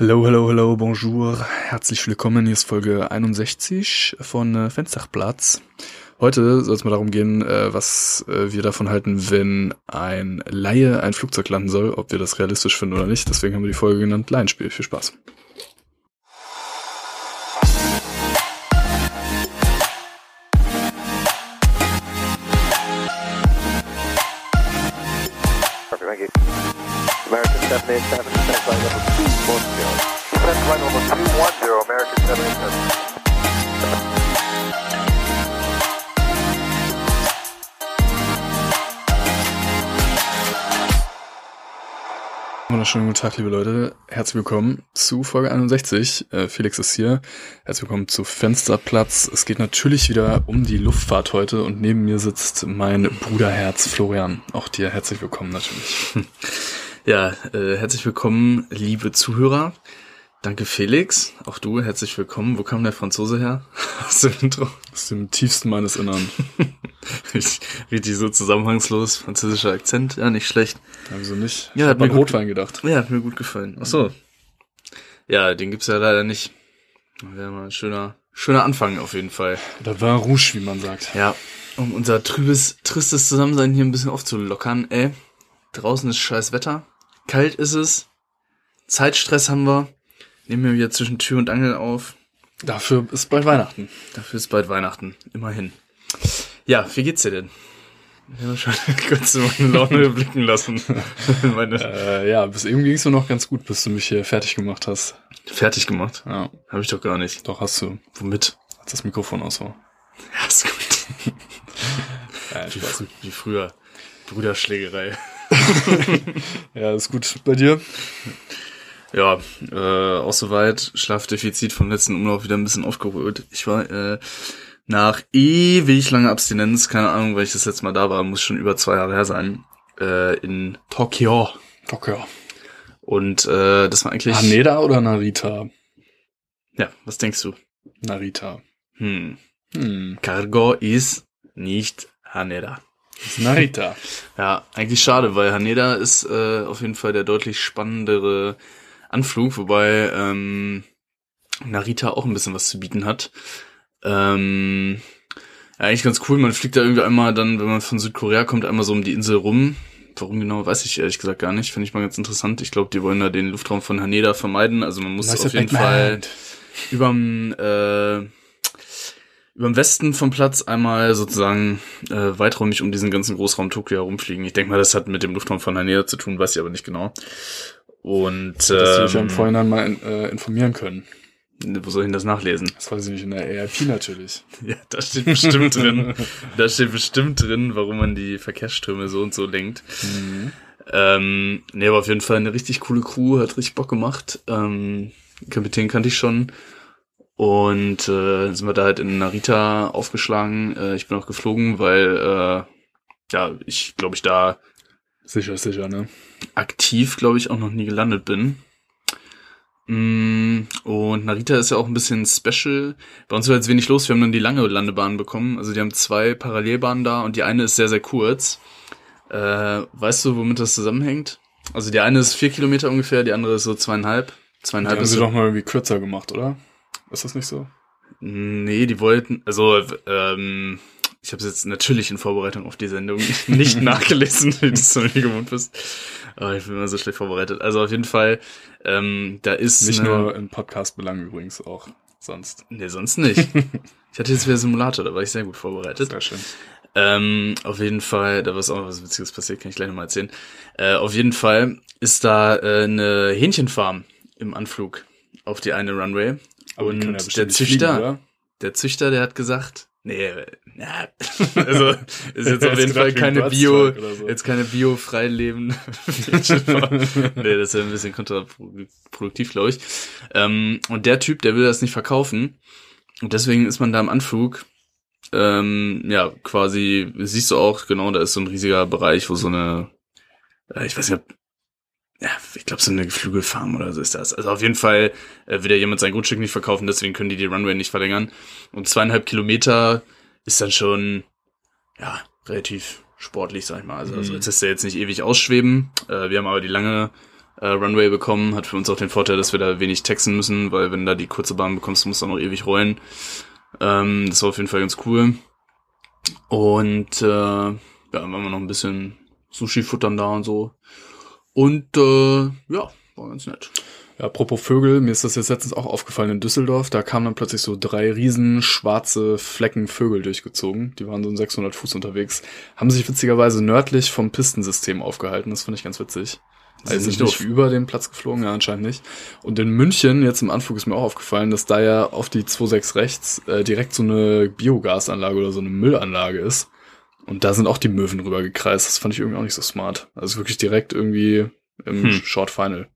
Hello, hello, hello, bonjour. Herzlich willkommen. Hier ist Folge 61 von äh, Fensterplatz. Heute soll es mal darum gehen, äh, was äh, wir davon halten, wenn ein Laie ein Flugzeug landen soll, ob wir das realistisch finden oder nicht. Deswegen haben wir die Folge genannt Laienspiel. Viel Spaß. Wunderschönen guten Tag, liebe Leute. Herzlich willkommen zu Folge 61. Äh, Felix ist hier. Herzlich willkommen zu Fensterplatz. Es geht natürlich wieder um die Luftfahrt heute und neben mir sitzt mein Bruderherz Florian. Auch dir herzlich willkommen natürlich. Ja, äh, herzlich willkommen, liebe Zuhörer. Danke Felix, auch du herzlich willkommen. Wo kam der Franzose her? Aus dem Intro. Aus dem tiefsten meines Innern. Richtig, richtig so zusammenhangslos, französischer Akzent, ja, nicht schlecht. Also nicht. Ja, ich hat mir gut Rotwein gedacht. Ja, hat mir gut gefallen. Ach so. Ja, den gibt's ja leider nicht. Wäre mal ein schöner, schöner Anfang auf jeden Fall. Oder Vin Rouge, wie man sagt. Ja, um unser trübes, tristes Zusammensein hier ein bisschen aufzulockern, ey. Draußen ist scheiß Wetter. Kalt ist es. Zeitstress haben wir. Nehmen wir wieder zwischen Tür und Angel auf. Dafür ist bald Weihnachten. Dafür ist bald Weihnachten. Immerhin. Ja, wie geht's dir denn? Ich habe schon kurz meine Laune blicken lassen. Äh, ja, bis eben ging's mir noch ganz gut, bis du mich hier fertig gemacht hast. fertig gemacht. Ja, Habe ich doch gar nicht. doch hast du, Womit? als das Mikrofon aus war. Ja, ist gut. Ja, Wie, fr- wie früher. Brüderschlägerei. ja, ist gut. Bei dir? Ja, äh, auch soweit. Schlafdefizit vom letzten Umlauf wieder ein bisschen aufgeholt. Ich war äh, nach ewig langer Abstinenz, keine Ahnung, weil ich das letzte Mal da war, muss schon über zwei Jahre her sein, äh, in Tokio. Okay. Und äh, das war eigentlich. Haneda oder Narita? Ja, was denkst du? Narita. Hm. Hm. Cargo ist nicht Haneda. Narita. Ja, eigentlich schade, weil Haneda ist äh, auf jeden Fall der deutlich spannendere Anflug, wobei ähm, Narita auch ein bisschen was zu bieten hat. Ähm, ja, eigentlich ganz cool. Man fliegt da irgendwie einmal dann, wenn man von Südkorea kommt, einmal so um die Insel rum. Warum genau, weiß ich ehrlich gesagt gar nicht. Finde ich mal ganz interessant. Ich glaube, die wollen da den Luftraum von Haneda vermeiden. Also man muss Nice auf jeden. Fall überm, äh, überm Westen vom Platz einmal sozusagen äh, weiträumig um diesen ganzen Großraum Tokio herumfliegen. Ich denke mal, das hat mit dem Luftraum von Haneda zu tun, weiß ich aber nicht genau. Und Dass du dich ja im ähm, Vorhinein mal äh, informieren können. wo soll ich denn das nachlesen? Das weiß ich nicht, in der AIP natürlich. Ja, da steht bestimmt drin. Da steht bestimmt drin, warum man die Verkehrsströme so und so lenkt. Mhm. Ähm, nee, aber auf jeden Fall eine richtig coole Crew, hat richtig Bock gemacht. Ähm, Kapitän kannte ich schon. Und äh, sind wir da halt in Narita aufgeschlagen. Äh, ich bin auch geflogen, weil äh, ja, ich glaube ich da Sicher, sicher, ne? aktiv, glaube ich, auch noch nie gelandet bin. Mm, Und Narita ist ja auch ein bisschen special. Bei uns war jetzt wenig los. Wir haben dann die lange Landebahn bekommen. Also die haben zwei Parallelbahnen da und die eine ist sehr, sehr kurz. Äh, weißt du, womit das zusammenhängt? Also die eine ist vier Kilometer ungefähr, die andere ist so zweieinhalb. Die Zweieinhalb haben ist sie so, doch mal irgendwie kürzer gemacht, oder? Ist das nicht so? Nee, die wollten, also ähm, ich habe jetzt natürlich in Vorbereitung auf die Sendung nicht nachgelesen, wie du es noch nie gewohnt bist. Aber ich bin immer so schlecht vorbereitet. Also auf jeden Fall, ähm, da ist Nicht eine, nur in Podcast-Belangen übrigens auch. Sonst. Nee, sonst nicht. ich hatte jetzt wieder Simulator, da war ich sehr gut vorbereitet. Sehr schön. Ähm, auf jeden Fall, da was auch was Witziges passiert, kann ich gleich nochmal erzählen. Äh, auf jeden Fall ist da äh, eine Hähnchenfarm im Anflug auf die eine Runway. Aber und ja der Züchter, fliegen, der Züchter, der hat gesagt, nee, na, also ist jetzt auf jeden Fall keine Bio, so. jetzt keine Bio freileben. nee, das ist ja ein bisschen kontraproduktiv, glaube ich. Ähm, und der Typ, der will das nicht verkaufen. Und deswegen ist man da im Anflug, ähm, ja, quasi, siehst du auch, genau, da ist so ein riesiger Bereich, wo so eine, äh, ich weiß nicht, ob, ja, ich glaube, so eine Geflügelfarm oder so ist das. Also auf jeden Fall äh, will ja jemand sein Grundstück nicht verkaufen, deswegen können die die Runway nicht verlängern. Und zweieinhalb Kilometer ist dann schon, ja, relativ sportlich, sag ich mal. Also, also Mhm. jetzt ist er jetzt nicht ewig ausschweben. Äh, wir haben aber die lange äh, Runway bekommen. Hat für uns auch den Vorteil, dass wir da wenig texten müssen, weil wenn du da die kurze Bahn bekommst, musst du auch noch ewig rollen. Ähm, das war auf jeden Fall ganz cool. Und äh, ja, dann waren wir noch ein bisschen Sushi futtern da und so. Und äh, ja, war ganz nett. Ja, apropos Vögel, mir ist das jetzt letztens auch aufgefallen in Düsseldorf. Da kamen dann plötzlich so drei riesen schwarze Flecken Vögel durchgezogen. Die waren so in 600 Fuß unterwegs. Haben sich witzigerweise nördlich vom Pistensystem aufgehalten. Das fand ich ganz witzig. Also nicht nicht doof. über den Platz geflogen, ja, anscheinend nicht. Und in München, jetzt im Anflug ist mir auch aufgefallen, dass da ja auf die 26 rechts äh, direkt so eine Biogasanlage oder so eine Müllanlage ist. Und da sind auch die Möwen rüber gekreist. Das fand ich irgendwie auch nicht so smart. Also wirklich direkt irgendwie im Hm. Short Final.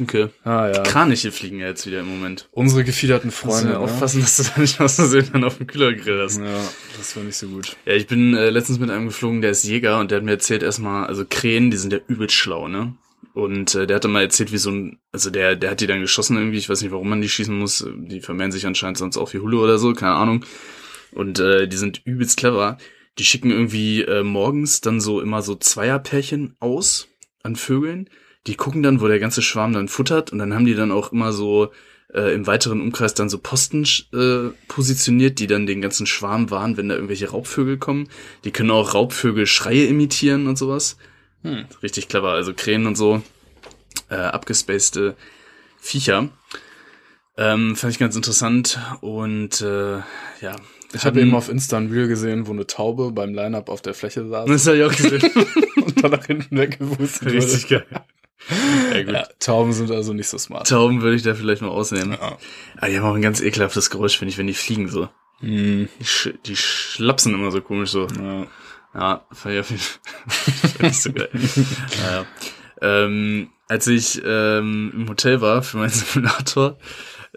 Okay. Ah ja. Kraniche fliegen ja jetzt wieder im Moment. Unsere gefiederten Freunde. du ne? aufpassen, dass du da nicht aus Versehen dann auf dem Kühlergrill hast. Ja, das war nicht so gut. Ja, ich bin äh, letztens mit einem geflogen, der ist Jäger und der hat mir erzählt erstmal, also Krähen, die sind ja übelst schlau, ne? Und äh, der hat dann mal erzählt, wie so ein, also der, der hat die dann geschossen irgendwie, ich weiß nicht, warum man die schießen muss, die vermehren sich anscheinend sonst auch wie Hulle oder so, keine Ahnung. Und äh, die sind übelst clever. Die schicken irgendwie äh, morgens dann so immer so Zweierpärchen aus an Vögeln. Die gucken dann, wo der ganze Schwarm dann futtert und dann haben die dann auch immer so äh, im weiteren Umkreis dann so Posten äh, positioniert, die dann den ganzen Schwarm warnen, wenn da irgendwelche Raubvögel kommen. Die können auch Raubvögel Schreie imitieren und sowas. Hm. Richtig clever, also Krähen und so. Äh, abgespacede Viecher. Ähm, fand ich ganz interessant und äh, ja. Ich habe eben auf Insta ein Reel gesehen, wo eine Taube beim Line-Up auf der Fläche saß Das habe ich auch gesehen. und dann nach hinten weggewusst wurde. Richtig geil. Ja, gut. Ja, Tauben sind also nicht so smart. Tauben würde ich da vielleicht mal ausnehmen. Ja. Aber die haben auch ein ganz ekelhaftes Geräusch, finde ich, wenn die fliegen so. Hm, Die, sch die schlapsen immer so komisch so. ja. Ja, fand ich so geil. naja. ähm, als ich ähm, im Hotel war für meinen Simulator,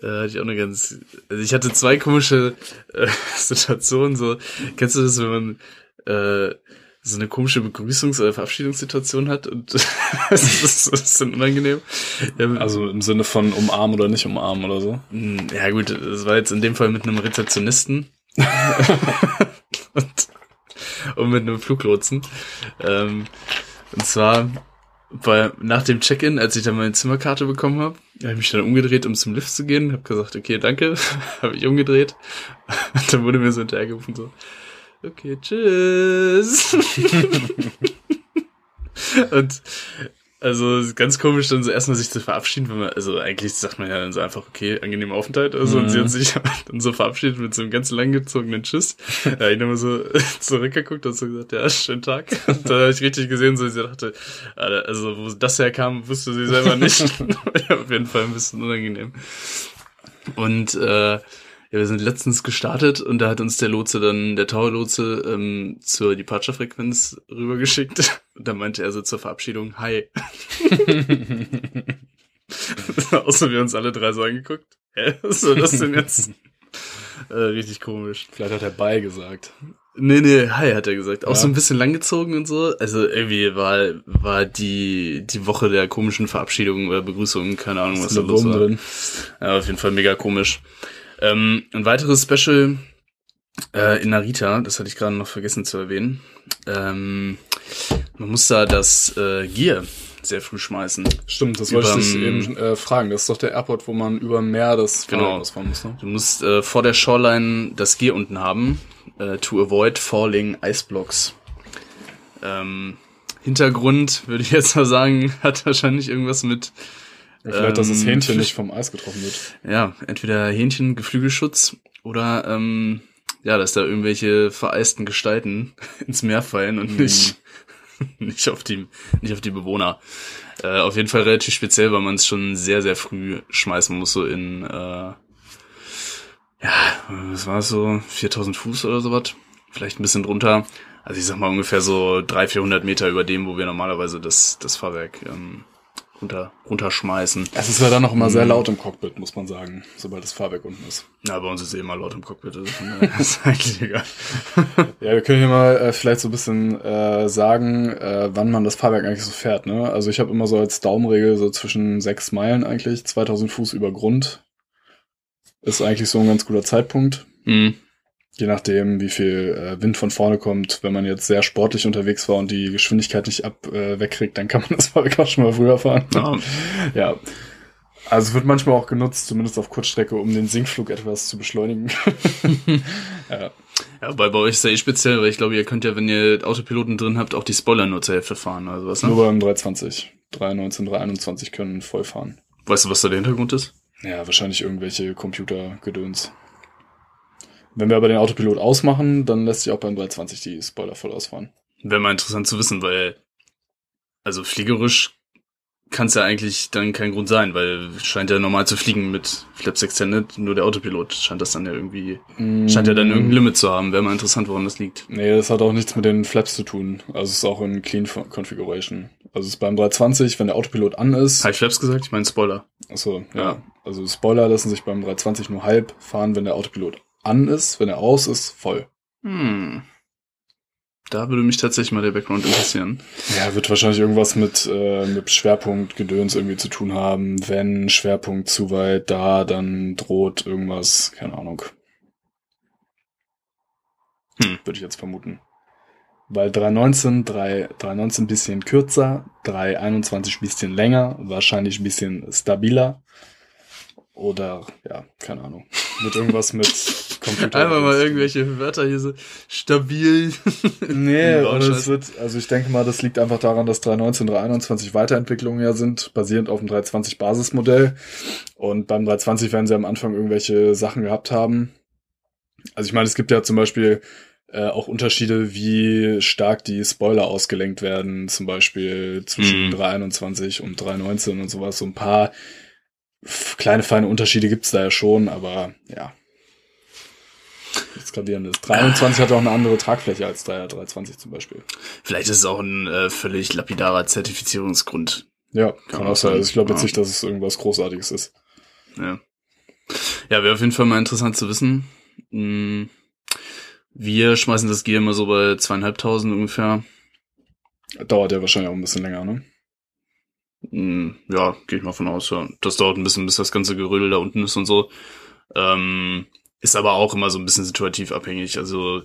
äh, hatte ich auch eine ganz, also ich hatte zwei komische äh, Situationen, so, kennst du das, wenn man äh, so eine komische Begrüßungs- oder Verabschiedungssituation hat und das ist, das ist dann unangenehm. Ja, Also im Sinne von umarmen oder nicht umarmen oder so. Hm, Ja gut, das war jetzt in dem Fall mit einem Rezeptionisten und, und mit einem Fluglotsen. Ähm, und zwar bei, nach dem Check-in, als ich dann meine Zimmerkarte bekommen habe, habe ich mich dann umgedreht, um zum Lift zu gehen, habe gesagt, okay, danke, habe ich umgedreht. Und dann wurde mir so hinterhergerufen so, okay, tschüss. und also ganz komisch, dann so erstmal sich zu verabschieden, wenn man, also eigentlich sagt man ja dann so einfach, okay, angenehmer Aufenthalt, also und sie Mhm. hat sich dann so verabschiedet mit so einem ganz langgezogenen Tschüss. Da hab ich nochmal so zurückgeguckt und so gesagt, ja, schönen Tag. Und da habe ich richtig gesehen, so sie dachte, also wo das herkam, wusste sie selber nicht. ja, auf jeden Fall ein bisschen unangenehm. Und äh, ja, wir sind letztens gestartet und da hat uns der Lotse dann, der Tower-Lotse, ähm, zur Departure-Frequenz rübergeschickt. Und da meinte er so zur Verabschiedung, hi. Außer wir uns alle drei so angeguckt. Hä, was soll das denn jetzt? äh, richtig komisch. Vielleicht hat er bei gesagt. Nee, nee, hi hat er gesagt. Auch Ja. so ein bisschen langgezogen und so. Also irgendwie war, war die, die Woche der komischen Verabschiedungen oder Begrüßungen, keine Ahnung, was da los war. drin. Ja, auf jeden Fall mega komisch. Ähm, ein weiteres Special äh, in Narita, das hatte ich gerade noch vergessen zu erwähnen. Ähm, man muss da das äh, Gear sehr früh schmeißen. Stimmt, das wollte ich dich eben äh, fragen. Das ist doch der Airport, wo man über Meer das Genau. Fahrrad ausfahren muss, ne? Du musst äh, vor der Shoreline das Gear unten haben, äh, to avoid falling ice blocks. Ähm, Hintergrund, würde ich jetzt mal sagen, hat wahrscheinlich irgendwas mit, Ja, Vielleicht, dass das Ähm, Hähnchen nicht vom Eis getroffen wird. ja, entweder Hähnchen, Geflügelschutz oder, ähm, ja, dass da irgendwelche vereisten Gestalten ins Meer fallen und nicht, nicht auf die, nicht auf die Bewohner. Äh, auf jeden Fall relativ speziell, weil man es schon sehr, sehr früh schmeißen muss, so in, äh, ja, was war es so, 4000 Fuß oder sowas, vielleicht ein bisschen drunter. Also ich sag mal ungefähr so 300, 400 Meter über dem, wo wir normalerweise das, das Fahrwerk ähm, runter, runterschmeißen. Es ist ja dann noch immer sehr Mhm. laut im Cockpit, muss man sagen, sobald das Fahrwerk unten ist. Ja, bei uns ist eh immer laut im Cockpit, also ist eigentlich egal. Ja, wir können hier mal äh, vielleicht so ein bisschen äh, sagen, äh, wann man das Fahrwerk eigentlich so fährt. Ne? Also ich habe immer so als Daumenregel so zwischen sechs Meilen eigentlich, 2000 Fuß über Grund. Ist eigentlich so ein ganz guter Zeitpunkt. Mhm. Je nachdem, wie viel äh, Wind von vorne kommt, wenn man jetzt sehr sportlich unterwegs war und die Geschwindigkeit nicht ab äh, wegkriegt, dann kann man das Fahrrad auch schon mal früher fahren. Ja. ja. Also es wird manchmal auch genutzt, zumindest auf Kurzstrecke, um den Sinkflug etwas zu beschleunigen. ja. Ja, wobei bei euch ist ja eh speziell, weil ich glaube, ihr könnt ja, wenn ihr Autopiloten drin habt, auch die Spoiler nur zur Hälfte fahren oder sowas, ne? Nur beim 320. 319, 321 können voll fahren. Weißt du, was da der Hintergrund ist? Ja, wahrscheinlich irgendwelche Computergedöns. Wenn wir aber den Autopilot ausmachen, dann lässt sich auch beim 320 die Spoiler voll ausfahren. Wäre mal interessant zu wissen, weil, also fliegerisch kann es ja eigentlich dann kein Grund sein, weil scheint ja normal zu fliegen mit Flaps Extended, nur der Autopilot scheint das dann ja irgendwie, scheint ja dann irgendein Limit zu haben. Wäre mal interessant, woran das liegt. Nee, das hat auch nichts mit den Flaps zu tun. Also es ist auch in Clean Configuration. Also es ist beim 320, wenn der Autopilot an ist. Habe ich Flaps gesagt? Ich meine Spoiler. Achso, ja. Ja. Also Spoiler lassen sich beim 320 nur halb fahren, wenn der Autopilot an ist. Wenn er aus ist, voll. Hm. Da würde mich tatsächlich mal der Background interessieren. Ja, wird wahrscheinlich irgendwas mit, äh, mit Schwerpunkt Gedöns irgendwie zu tun haben. Wenn Schwerpunkt zu weit da, dann droht irgendwas, keine Ahnung. Hm. Würde ich jetzt vermuten. Weil 319, 3, 319 bisschen kürzer, 321 bisschen länger, wahrscheinlich ein bisschen stabiler. Oder, ja, keine Ahnung. Mit irgendwas mit Computer. Einfach mal irgendwelche Wörter hier so stabil. Nee, und es wird, also ich denke mal, das liegt einfach daran, dass 319, 321 Weiterentwicklungen ja sind, basierend auf dem 320 Basismodell. Und beim 320 werden sie am Anfang irgendwelche Sachen gehabt haben. Also ich meine, es gibt ja zum Beispiel äh, auch Unterschiede, wie stark die Spoiler ausgelenkt werden, zum Beispiel zwischen Mhm. 321 und 319 und sowas. So ein paar kleine, feine Unterschiede gibt's da ja schon, aber ja. Das Gravierende ist. 321 hat auch eine andere Tragfläche als 3, 320 zum Beispiel. Vielleicht ist es auch ein äh, völlig lapidarer Zertifizierungsgrund. Ja, kann, auch sein. Also ich glaube jetzt Ja. nicht, dass es irgendwas Großartiges ist. Ja, ja wäre auf jeden Fall mal interessant zu wissen. Hm, Wir schmeißen das Gear immer so bei zweieinhalbtausend ungefähr. Dauert ja wahrscheinlich auch ein bisschen länger, ne? Hm, Ja, gehe ich mal von aus, ja. Das dauert ein bisschen, bis das ganze Gerödel da unten ist und so. Ähm, ist aber auch immer so ein bisschen situativ abhängig. Also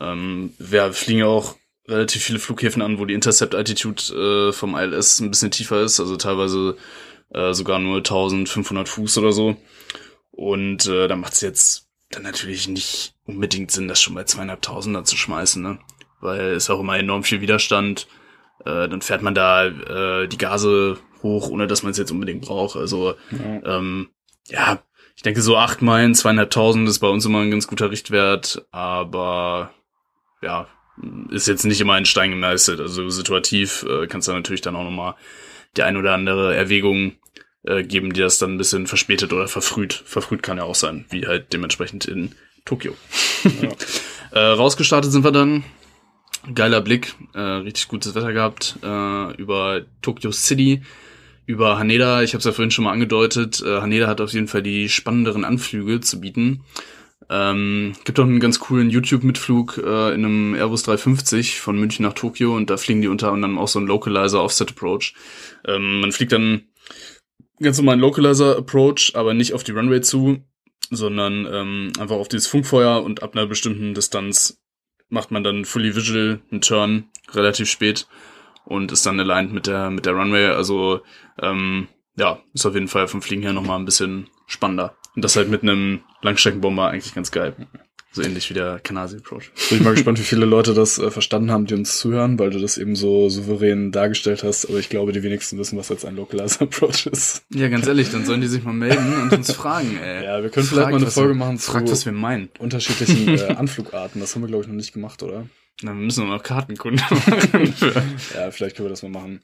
ähm, wir fliegen ja auch relativ viele Flughäfen an, wo die Intercept-Altitude äh, vom ILS ein bisschen tiefer ist, also teilweise äh, sogar nur 1500 Fuß oder so. Und äh, da macht es jetzt dann natürlich nicht unbedingt Sinn, das schon bei zweieinhalbtausender zu schmeißen, ne? Weil es auch immer enorm viel Widerstand. Äh, dann fährt man da äh, die Gase hoch, ohne dass man es jetzt unbedingt braucht. Also Ja. ähm, ja, ich denke so acht Meilen, zweieinhalbtausend ist bei uns immer ein ganz guter Richtwert, aber ja, ist jetzt nicht immer in Stein gemeißelt. Also situativ äh, kannst du natürlich dann auch nochmal die ein oder andere Erwägung äh, geben, die das dann ein bisschen verspätet oder verfrüht. Verfrüht kann ja auch sein, wie halt dementsprechend in Tokio. Ja. Äh, rausgestartet sind wir dann. Geiler Blick, äh, richtig gutes Wetter gehabt, äh, über Tokyo City, über Haneda. Ich habe es ja vorhin schon mal angedeutet. Äh, Haneda hat auf jeden Fall die spannenderen Anflüge zu bieten. Ähm, gibt auch einen ganz coolen YouTube-Mitflug äh, in einem Airbus 350 von München nach Tokio und da fliegen die unter anderem auch so einen Localizer Offset Approach. Ähm, man fliegt dann ganz normal einen Localizer Approach, aber nicht auf die Runway zu, sondern ähm, einfach auf dieses Funkfeuer und ab einer bestimmten Distanz macht man dann fully visual einen Turn relativ spät und ist dann aligned mit der mit der Runway. Also ähm, ja, ist auf jeden Fall vom Fliegen her nochmal ein bisschen spannender. Und das halt mit einem Langstreckenbomber eigentlich ganz geil. So ähnlich wie der Kanasi Approach. Bin ich mal gespannt, wie viele Leute das äh, verstanden haben, die uns zuhören, weil du das eben so souverän dargestellt hast. Aber ich glaube, die wenigsten wissen, was jetzt ein Localizer Approach ist. Ja, ganz ehrlich, dann sollen die sich mal melden und uns fragen, ey. Ja, wir können vielleicht mal eine Folge wir, machen zu- Fragt, was wir meinen. Unterschiedlichen äh, Anflugarten. Das haben wir, glaube ich, noch nicht gemacht, oder? Müssen wir noch Kartenkunden machen. Ja, vielleicht können wir das mal machen.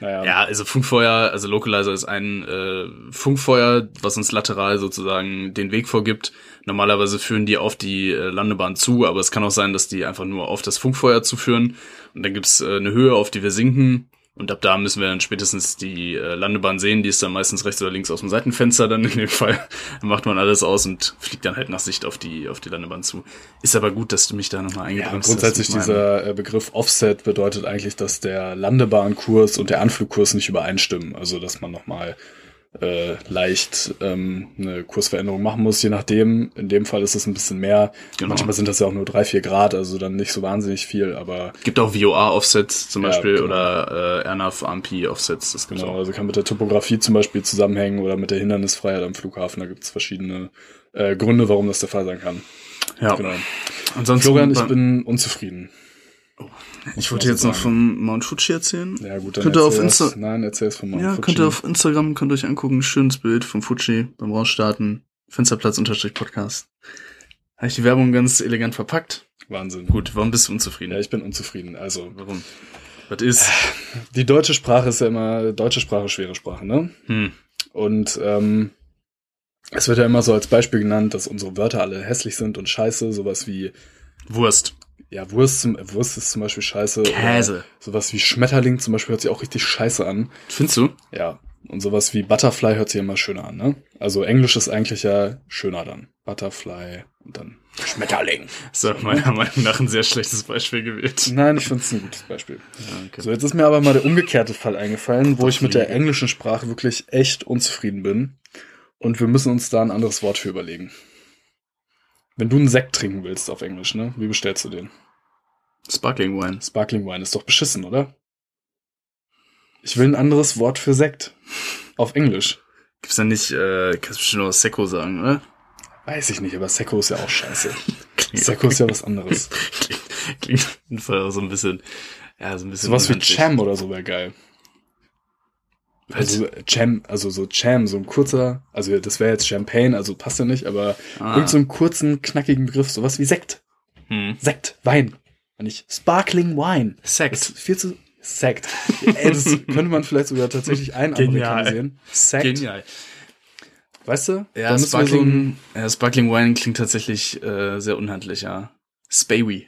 Naja. Ja, also Funkfeuer, also Localizer ist ein äh, Funkfeuer, was uns lateral sozusagen den Weg vorgibt. Normalerweise führen die auf die äh, Landebahn zu, aber es kann auch sein, dass die einfach nur auf das Funkfeuer zuführen. Und dann gibt's äh, eine Höhe, auf die wir sinken. Und ab da müssen wir dann spätestens die äh, Landebahn sehen. Die ist dann meistens rechts oder links aus dem Seitenfenster dann in dem Fall. Dann macht man alles aus und fliegt dann halt nach Sicht auf die, auf die Landebahn zu. Ist aber gut, dass du mich da nochmal Ja, eingebremst grundsätzlich hast. meinem- dieser äh, Begriff Offset bedeutet eigentlich, dass der Landebahnkurs und der Anflugkurs nicht übereinstimmen. Also, dass man nochmal äh, leicht ähm, eine Kursveränderung machen muss, je nachdem. In dem Fall ist es ein bisschen mehr. Genau. Manchmal sind das ja auch nur drei, vier Grad, also dann nicht so wahnsinnig viel, aber Gibt auch VOA-Offsets zum Ja, Beispiel genau. oder äh, RNAV-AMP-Offsets. Das gibt's genau, auch. also kann mit der Topografie zum Beispiel zusammenhängen oder mit der Hindernisfreiheit am Flughafen. Da gibt es verschiedene äh, Gründe, warum das der Fall sein kann. Ja. Genau. Ansonsten, Florian, ich bin unzufrieden. Ich wollte jetzt noch vom Mount Fuji erzählen. Ja gut, dann Könnt ihr auf. Insta Nein, erzähl es von Mount Ja, Fuji. könnt ihr auf Instagram, könnt ihr euch angucken, schönes Bild vom Fuji beim Rausstarten. Fensterplatz-Podcast. Habe ich die Werbung ganz elegant verpackt. Wahnsinn. Gut, warum bist du unzufrieden? Ja, ich bin unzufrieden. Also, Warum? Was ist? die deutsche Sprache ist ja immer, deutsche Sprache, schwere Sprache, ne? Hm. Und ähm, es wird ja immer so als Beispiel genannt, dass unsere Wörter alle hässlich sind und scheiße. Sowas wie, Wurst. Ja, Wurst, zum, Wurst ist zum Beispiel scheiße. Käse. Sowas wie Schmetterling zum Beispiel hört sich auch richtig scheiße an. Findest du? Ja. Und sowas wie Butterfly hört sich immer schöner an, ne? Also Englisch ist eigentlich ja schöner dann. Butterfly und dann Schmetterling. Das ist meiner Meinung nach ein sehr schlechtes Beispiel gewählt. Nein, ich finde es ein gutes Beispiel. Ja, okay. So, jetzt ist mir aber mal der umgekehrte Fall eingefallen, wo ich mit der englischen Sprache wirklich echt unzufrieden bin. Und wir müssen uns da ein anderes Wort für überlegen. Wenn du einen Sekt trinken willst auf Englisch, ne? Wie bestellst du den? Sparkling Wine. Sparkling Wine ist doch beschissen, oder? Ich will ein anderes Wort für Sekt. Auf Englisch. Gibt's da nicht, äh, kannst bestimmt noch Sekko sagen, oder? Weiß ich nicht, aber Sekko ist ja auch scheiße. Sekko ist ja was anderes. klingt, klingt auf jeden Fall auch so ein bisschen, ja, so ein bisschen. Sowas wie. Cham oder so wäre geil. Also Cham, also so Cham, so ein kurzer, also das wäre jetzt Champagne, also passt ja nicht, aber Ah. irgend so einen kurzen, knackigen Begriff, sowas wie Sekt. Hm. Sekt, Wein. Und nicht Sparkling Wine. Das Sekt. ist viel zu Sekt. Ey, das könnte man vielleicht sogar tatsächlich einamerikanisieren. Sekt. Genial. Weißt du? Ja, wir so Sparkling, ja, Sparkling Wine klingt tatsächlich äh, sehr unhandlich, ja. Spawy.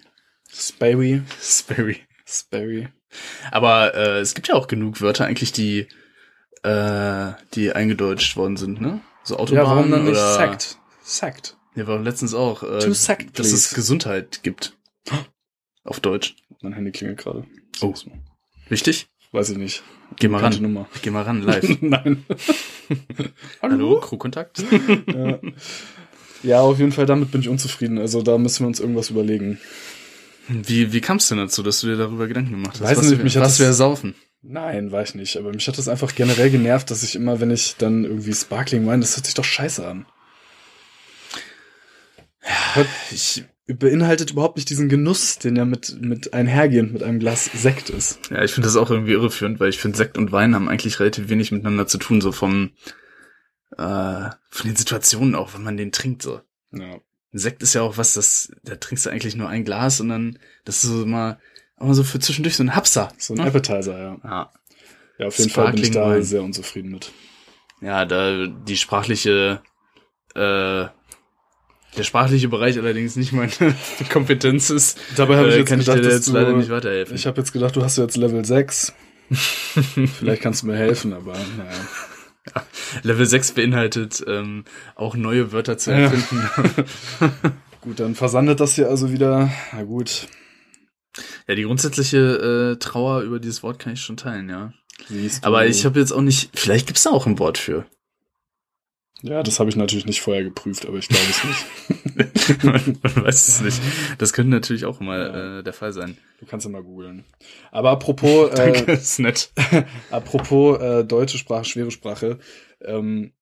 Sperry. Sperry. Sperry. Aber äh, es gibt ja auch genug Wörter eigentlich, die äh, die eingedeutscht worden sind, ne? So Autobahn Ja, warum dann nicht oder Sekt? Sekt. Ja, war letztens auch, äh, To sect, dass es please. Gesundheit gibt. Auf Deutsch. Mein Handy klingelt gerade. Oh. Wichtig? Weiß ich nicht. Geh mal Bekannte ran. Nummer. Geh mal ran, live. Nein. Hallo, Crewkontakt? Ja. ja, auf jeden Fall, damit bin ich unzufrieden. Also da müssen wir uns irgendwas überlegen. Wie, wie kam es denn dazu, dass du dir darüber Gedanken gemacht hast? Weiß was nicht, mich hat was das- wir saufen? Nein, weiß ich nicht. Aber mich hat das einfach generell genervt, dass ich immer, wenn ich dann irgendwie Sparkling Wine, das hört sich doch scheiße an. Ich beinhaltet überhaupt nicht diesen Genuss, den ja mit, mit einhergehend mit einem Glas Sekt ist. Ja, ich finde das auch irgendwie irreführend, weil ich finde, Sekt und Wein haben eigentlich relativ wenig miteinander zu tun, so vom äh, von den Situationen auch, wenn man den trinkt so. Ja. Sekt ist ja auch was, das, da trinkst du eigentlich nur ein Glas und dann, das ist so mal, mal so für zwischendurch so ein Hapser. So ein ne? Appetizer, ja. Ja. Ja, auf jeden Fall bin ich Sparkling da Wine. sehr unzufrieden mit. Ja, da die sprachliche, äh, der sprachliche Bereich allerdings nicht meine Kompetenz ist. Dabei habe ich äh, jetzt kann gedacht, ich dir dass jetzt du- leider nicht weiterhelfen. Ich habe jetzt gedacht, du hast jetzt Level 6. Vielleicht kannst du mir helfen, aber naja. Level 6 beinhaltet ähm, auch neue Wörter zu Ja. erfinden. Gut, dann versandet das hier also wieder. Na gut. Ja, die grundsätzliche äh, Trauer über dieses Wort kann ich schon teilen, ja. Siehst du. Aber ich habe jetzt auch nicht. Vielleicht gibt's da auch ein Wort für. Ja, das habe ich natürlich nicht vorher geprüft, aber ich glaube es nicht. man, man weiß es nicht. Das könnte natürlich auch mal Ja. äh, der Fall sein. Du kannst ja mal googeln. Aber apropos, Danke, äh, ist nett. apropos äh, deutsche Sprache, schwere Sprache. Ähm,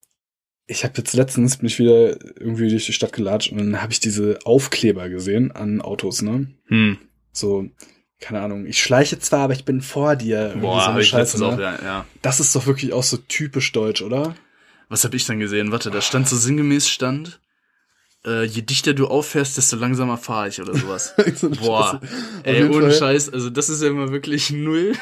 ich habe jetzt letztens bin ich wieder irgendwie durch die Stadt gelatscht und dann habe ich diese Aufkleber gesehen an Autos, ne? Hm. So, keine Ahnung. Ich schleiche zwar, aber ich bin vor dir. Boah, so eine ich Scheiße, letztens auch, ne? ja, ja. Das ist doch wirklich auch so typisch deutsch, oder? Was habe ich dann gesehen? Warte, da stand so sinngemäß stand, äh, je dichter du auffährst, desto langsamer fahre ich oder sowas. So Boah, Scheiße. Ey, ohne Fall. Scheiß, also das ist ja immer wirklich null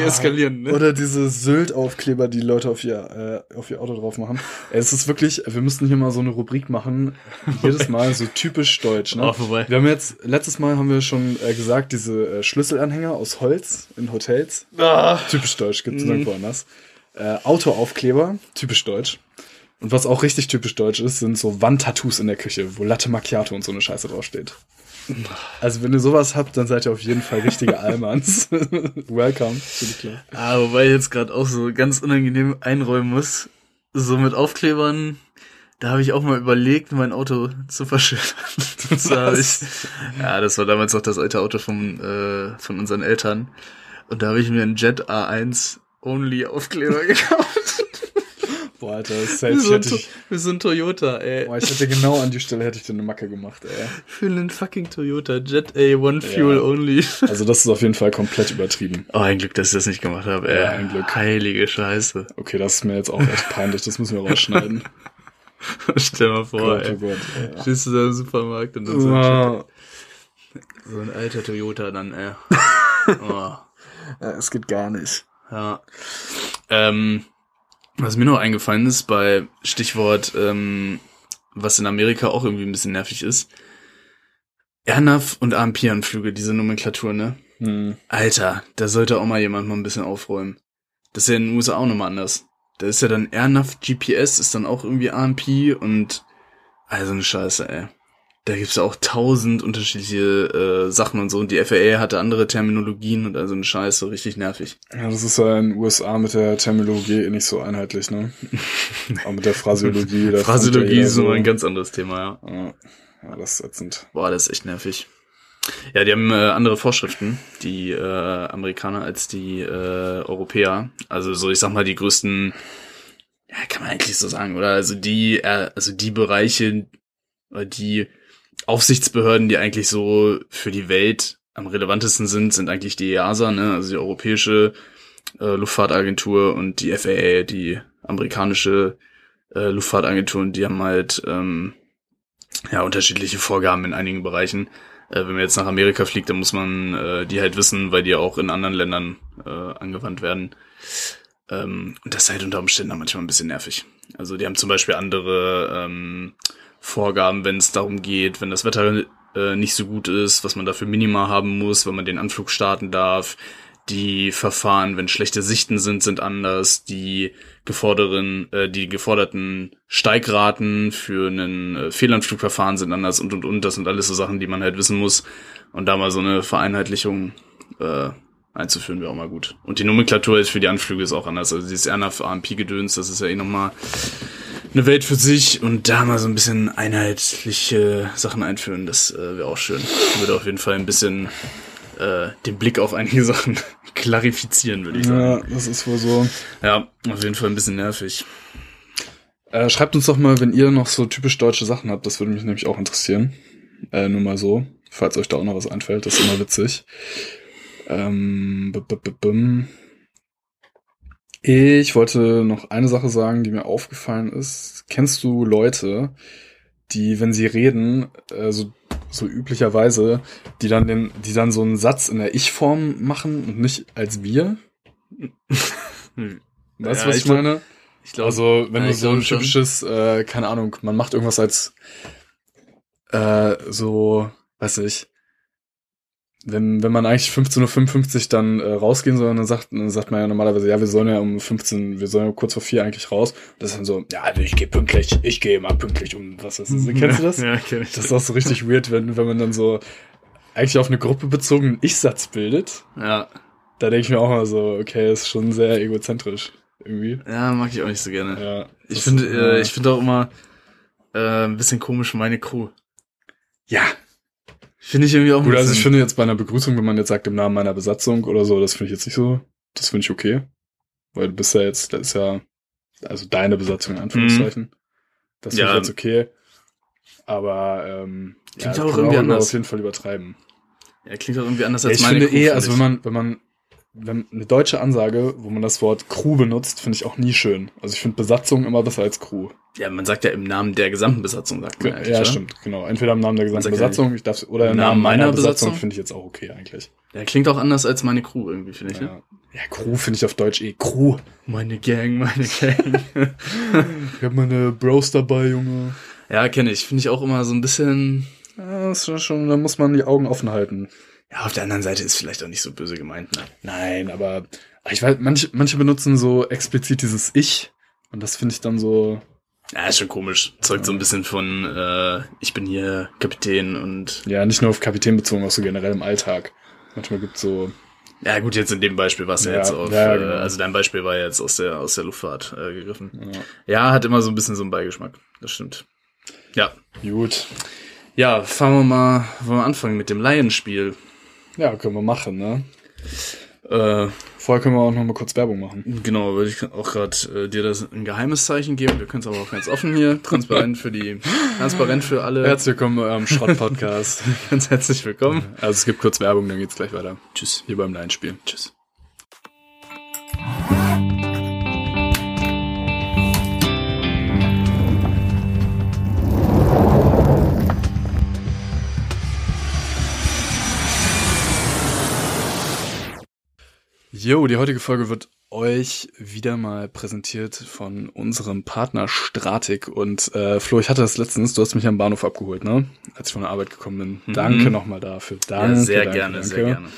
deeskalieren, ne? Oder diese Sylt-Aufkleber, die Leute auf ihr, äh, auf ihr Auto drauf machen. Es ist wirklich, wir müssten hier mal so eine Rubrik machen. Jedes Mal so typisch deutsch, ne? Oh, vorbei. Wir haben jetzt, letztes Mal haben wir schon äh, gesagt, diese äh, Schlüsselanhänger aus Holz in Hotels. Ah. Typisch deutsch, gibt's Mhm. nirgendwo anders. Äh, Autoaufkleber, typisch deutsch. Und was auch richtig typisch deutsch ist, sind so Wandtattoos in der Küche, wo Latte Macchiato und so eine Scheiße draufsteht. Also wenn ihr sowas habt, dann seid ihr auf jeden Fall richtige Almans. Welcome to the club. Ah, wobei ich jetzt gerade auch so ganz unangenehm einräumen muss. so mit Aufklebern, da habe ich auch mal überlegt, mein Auto zu verschönern. Das ich, ja, das war damals noch das alte Auto von, äh, von unseren Eltern. Und da habe ich mir einen Jet A1 Only Aufkleber gekauft. Boah, Alter, so, ein hätte To- ich, wie so ein Toyota, ey. boah, ich hätte genau an die Stelle hätte ich dir eine Macke gemacht, ey. Für einen fucking Toyota Jet A1 Fuel Ja. Only. Also das ist auf jeden Fall komplett übertrieben. Oh, ein Glück, dass ich das nicht gemacht habe, ey. Ja, ein Glück. Heilige Scheiße. Okay, das ist mir jetzt auch echt peinlich, das müssen wir rausschneiden. Stell mal vor, Gott, oh ey. Gott. ey. Stehst du da im Supermarkt und dann so ein, Ja. so ein alter Toyota dann, ey. Oh. Ja, es geht gar nicht. Ja. Ähm, was mir noch eingefallen ist bei Stichwort, ähm, was in Amerika auch irgendwie ein bisschen nervig ist. AirNav und AMP-Anflüge, diese Nomenklatur, ne? Hm. Alter, da sollte auch mal jemand mal ein bisschen aufräumen. Das ist ja in den USA auch nochmal anders. Da ist ja dann AirNav GPS, ist dann auch irgendwie AMP und also eine Scheiße, ey. Da gibt's ja auch tausend unterschiedliche äh, Sachen und so. Und die FAA hatte andere Terminologien und also eine Scheiße, richtig nervig. Ja, das ist ja in den USA mit der Terminologie eh nicht so einheitlich, ne? Aber mit der ja jeder ist so ein ganz anderes Thema, ja. Ja, ja das ist ätzend. Boah, das ist echt nervig. Ja, die haben äh, andere Vorschriften, die äh, Amerikaner als die äh, Europäer. Also so, ich sag mal, die größten, ja, kann man eigentlich so sagen, oder? Also die, äh, also die Bereiche, die Aufsichtsbehörden, die eigentlich so für die Welt am relevantesten sind, sind eigentlich die EASA, ne? also die Europäische äh, Luftfahrtagentur und die FAA, die amerikanische äh, Luftfahrtagentur, und die haben halt ähm, ja unterschiedliche Vorgaben in einigen Bereichen. Äh, wenn man jetzt nach Amerika fliegt, dann muss man äh, die halt wissen, weil die auch in anderen Ländern äh, angewandt werden. Ähm, und das ist halt unter Umständen manchmal ein bisschen nervig. Also die haben zum Beispiel andere ähm, Vorgaben, wenn es darum geht, wenn das Wetter äh, nicht so gut ist, was man dafür Minima haben muss, wenn man den Anflug starten darf. Die Verfahren, wenn schlechte Sichten sind, sind anders. Die geforderen, äh, die geforderten Steigraten für einen äh, Fehlanflugverfahren sind anders und und und. Das sind alles so Sachen, die man halt wissen muss. Und da mal so eine Vereinheitlichung äh, einzuführen wäre auch mal gut. Und die Nomenklatur ist für die Anflüge ist auch anders. Also dieses RNAV AMP-Gedöns, das ist ja eh nochmal eine Welt für sich und da mal so ein bisschen einheitliche Sachen einführen, das äh, wäre auch schön. Würde auf jeden Fall ein bisschen äh, den Blick auf einige Sachen klarifizieren, würde ich sagen. Ja, das ist wohl so. Ja, auf jeden Fall ein bisschen nervig. Äh, schreibt uns doch mal, wenn ihr noch so typisch deutsche Sachen habt, das würde mich nämlich auch interessieren. Äh, nur mal so, falls euch da auch noch was einfällt, das ist immer witzig. Ähm, b -b -b. Ich wollte noch eine Sache sagen, die mir aufgefallen ist. Kennst du Leute, die, wenn sie reden, äh, so, so üblicherweise, die dann den, die dann so einen Satz in der Ich-Form machen und nicht als wir? Hm. Weißt du, Ja, was ich ich meine? Ich glaube, Also, wenn Ja, du so ein typisches, äh, keine Ahnung, man macht irgendwas als äh, so, weiß ich, wenn, wenn man eigentlich 15.55 Uhr dann äh, rausgehen soll, dann sagt, dann sagt man ja normalerweise, ja, wir sollen ja um 15, wir sollen ja kurz vor vier eigentlich raus. Das ist dann so, ja, also ich gehe pünktlich, ich gehe immer pünktlich um was weiß ich. Kennst du das? Ja, kenn ich. Das ist auch so richtig weird, wenn, wenn man dann so eigentlich auf eine Gruppe bezogenen Ich-Satz bildet. Ja. Da denke ich mir auch mal so, okay, ist schon sehr egozentrisch irgendwie. ja, mag ich auch nicht so gerne. Ja, ich das- finde, äh, ich finde auch immer äh, ein bisschen komisch meine Crew. ja, Finde ich irgendwie auch Gut, also ich finde jetzt bei einer Begrüßung, wenn man jetzt sagt im Namen meiner Besatzung oder so, das finde ich jetzt nicht so, das finde ich okay. Weil du bist ja jetzt, das ist ja, also deine Besatzung in Anführungszeichen. Das finde Ja. ich jetzt okay. Aber, ähm, Klingt ja, auch kann man irgendwie anders. auf jeden Fall übertreiben. ja, klingt auch irgendwie anders Ja, als ich meine finde Crew. eh, finde also ich. wenn man, wenn man, wenn eine deutsche Ansage, wo man das Wort Crew benutzt, finde ich auch nie schön. Also ich finde Besatzung immer besser als Crew. ja, man sagt ja im Namen der gesamten Besatzung, sagt man Ja, eigentlich, oder? stimmt, genau. Entweder im Namen der gesamten sagt ja Besatzung, ich darf, oder im Namen meiner, Besatzung, finde ich jetzt auch okay eigentlich. Ja, klingt auch anders als meine Crew irgendwie, finde ich. Ne? Ja, ja Crew finde ich auf Deutsch eh Crew. Meine Gang, meine Gang. Ich hab meine Bros dabei, Junge. ja, kenne ich. Finde ich auch immer so ein bisschen. Ja, das ist schon, da muss man die Augen offen halten. Ja, auf der anderen Seite ist vielleicht auch nicht so böse gemeint, ne? Nein, aber ich weiß, manche, manche benutzen so explizit dieses Ich. Und das finde ich dann so, Ja, ist schon komisch. Zeugt so ein bisschen von, äh, ich bin hier Kapitän und ja, nicht nur auf Kapitän bezogen, auch so generell im Alltag. Manchmal gibt's so, Ja gut, jetzt in dem Beispiel war es ja, Ja, jetzt auf, ja, äh, genau. also dein Beispiel war ja jetzt aus der aus der Luftfahrt äh, gegriffen. Ja. hat immer so ein bisschen so einen Beigeschmack. Das stimmt. Ja, Gut. ja, fangen wir mal, wollen wir anfangen mit dem Laienspiel. Ja, können wir machen, ne? Äh, Vorher können wir auch noch mal kurz Werbung machen. genau, würde ich auch gerade äh, dir das ein geheimes Zeichen geben. Wir können es aber auch ganz offen hier, transparent für die, transparent für alle. Herzlich willkommen bei eurem Schrott-Podcast. ganz herzlich willkommen. also es gibt kurz Werbung, dann geht's gleich weiter. Tschüss. Hier beim Line-Spiel. Tschüss. Jo, die heutige Folge wird euch wieder mal präsentiert von unserem Partner Stratik. Und äh, Flo, ich hatte das letztens, du hast mich am Bahnhof abgeholt, ne? Als ich von der Arbeit gekommen bin. Danke nochmal dafür. Danke, Mhm. Ja, sehr danke, gerne, danke. sehr gerne.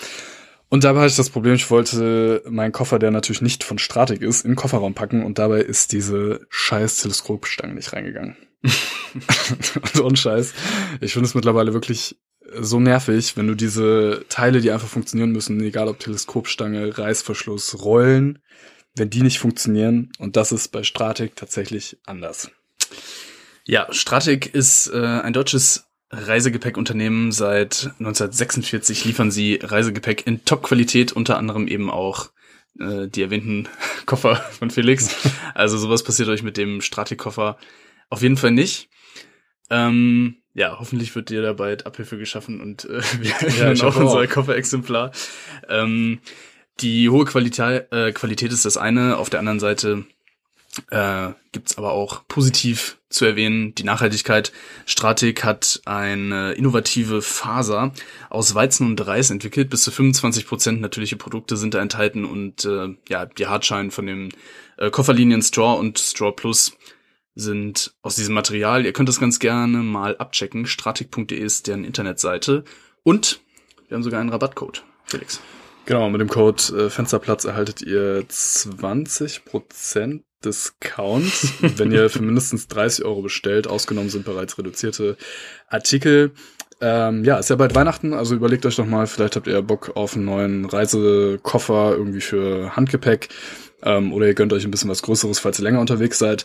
Und dabei hatte ich das Problem, ich wollte meinen Koffer, der natürlich nicht von Stratik ist, in den Kofferraum packen und dabei ist diese scheiß Teleskopstange nicht reingegangen. und ohne Scheiß. Ich finde es mittlerweile wirklich so nervig, wenn du diese Teile, die einfach funktionieren müssen, egal ob Teleskopstange, Reißverschluss, Rollen, wenn die nicht funktionieren. Und das ist bei Stratik tatsächlich anders. Ja, Stratik ist äh, ein deutsches Reisegepäckunternehmen. Seit 1946 liefern sie Reisegepäck in Top-Qualität, unter anderem eben auch äh, die erwähnten Koffer von Felix. Also sowas passiert euch mit dem Stratik-Koffer auf jeden Fall nicht. Ähm, ja, hoffentlich wird dir da bald Abhilfe geschaffen und äh, wir Ja, ich auch unser. Kofferexemplar. Ähm, die hohe Qualität, äh, Qualität ist das eine. Auf der anderen Seite äh, gibt's aber auch positiv zu erwähnen die Nachhaltigkeit. Stratik hat eine innovative Faser aus Weizen und Reis entwickelt. Bis zu 25 Prozent natürliche Produkte sind da enthalten und äh, ja die Hartschalen von den äh, Kofferlinien Straw und Straw Plus sind aus diesem Material. Ihr könnt das ganz gerne mal abchecken. Stratik.de ist deren Internetseite und wir haben sogar einen Rabattcode. Felix. Genau, mit dem Code äh, Fensterplatz erhaltet ihr 20% Discount, wenn ihr für mindestens 30 Euro bestellt. Ausgenommen sind bereits reduzierte Artikel. Ähm, ja, ist ja bald Weihnachten, also überlegt euch doch mal, vielleicht habt ihr Bock auf einen neuen Reisekoffer irgendwie für Handgepäck ähm, oder ihr gönnt euch ein bisschen was Größeres, falls ihr länger unterwegs seid.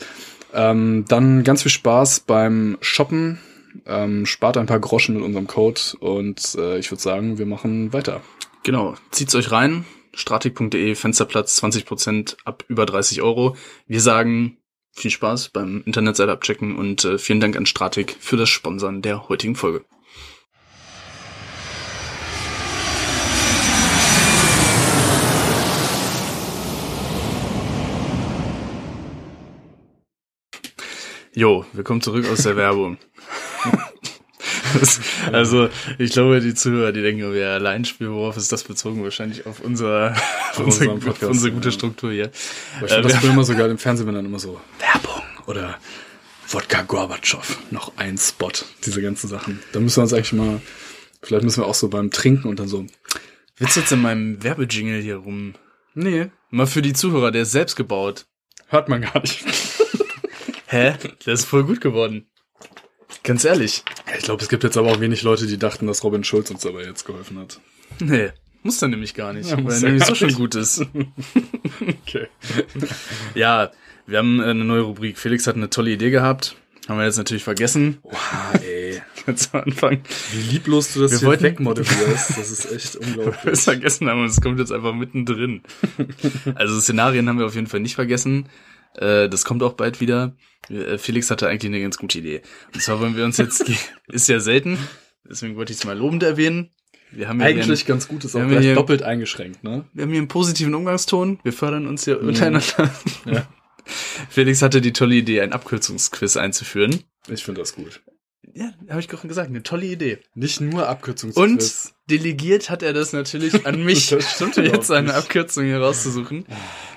Ähm, dann ganz viel Spaß beim Shoppen. Ähm, spart ein paar Groschen mit unserem Code und äh, ich würde sagen, wir machen weiter. Genau, zieht's euch rein. Stratik.de, Fensterplatz, 20% ab über 30 Euro. Wir sagen viel Spaß beim Internetseite abchecken und äh, vielen Dank an Stratik für das Sponsern der heutigen Folge. Jo, willkommen zurück aus der Werbung. Das, also, ich glaube, die Zuhörer, die denken, wir allein spielen, worauf ist das bezogen? Wahrscheinlich auf unser, auf unsere, Podcast, auf unsere gute. Struktur hier. Aber ich Äh, das wir- früher immer so geil im Fernsehen, wenn dann immer so Werbung oder Wodka Gorbatschow, noch ein Spot, diese ganzen Sachen. Da müssen wir uns eigentlich mal, vielleicht müssen wir auch so beim Trinken und dann so, Willst du jetzt in meinem Werbejingle hier rum? nee, Mal für die Zuhörer, der ist selbst gebaut. hört man gar nicht. Hä? Der ist voll gut geworden. Ganz ehrlich. Ich glaube, es gibt jetzt aber auch wenig Leute, die dachten, dass Robin Schulz uns dabei jetzt geholfen hat. Nee, muss er nämlich gar nicht, Ja, weil er nämlich so schon nicht. gut ist. Okay. Ja, wir haben äh, eine neue Rubrik. Felix hat eine tolle Idee gehabt. Haben wir jetzt natürlich vergessen. Wow, ey. Ganz am Anfang. Wie lieblos du das Wir hier wollten- wegmoderierst. Das ist echt wir unglaublich. es vergessen haben und es kommt jetzt einfach mittendrin. Also Szenarien haben wir auf jeden Fall nicht vergessen. Äh, das kommt auch bald wieder. Äh, Felix hatte eigentlich eine ganz gute Idee. Und zwar wollen wir uns jetzt, ist ja selten, deswegen wollte ich es mal lobend erwähnen. Wir haben Eigentlich einen, ganz gut, ist Wir auch haben gleich hier- doppelt eingeschränkt, ne? wir haben hier einen positiven Umgangston. Wir fördern uns hier untereinander. Ja. Felix hatte die tolle Idee, ein Abkürzungsquiz einzuführen. Ich finde das gut. Ja, habe ich gerade gesagt, eine tolle Idee. Nicht nur Und Abkürzungsquiz. delegiert hat er das natürlich an mich, Das stimmt überhaupt jetzt eine. Abkürzung herauszusuchen,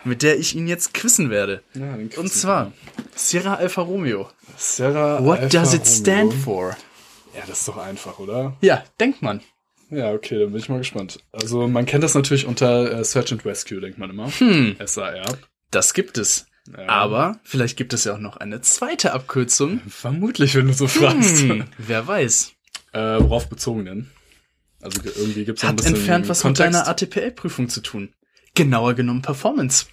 mit der ich ihn jetzt quizzen werde. Ja, den Und zwar Sierra Alfa Romeo. Sarah What Alfa does it stand Romeo. for? Ja, das ist doch einfach, oder? Ja, denkt man. Ja, okay, dann bin ich mal gespannt. Also man kennt das natürlich unter äh, Search and Rescue, denkt man immer. Hm, SAR. das gibt es. Ja. Aber vielleicht gibt es ja auch noch eine zweite Abkürzung. vermutlich, wenn du so fragst. Hm, wer weiß. Äh, worauf bezogen denn? Also ge- irgendwie gibt's noch ein Hat bisschen entfernt was Kontext. mit deiner ATPL-Prüfung zu tun. Genauer genommen Performance.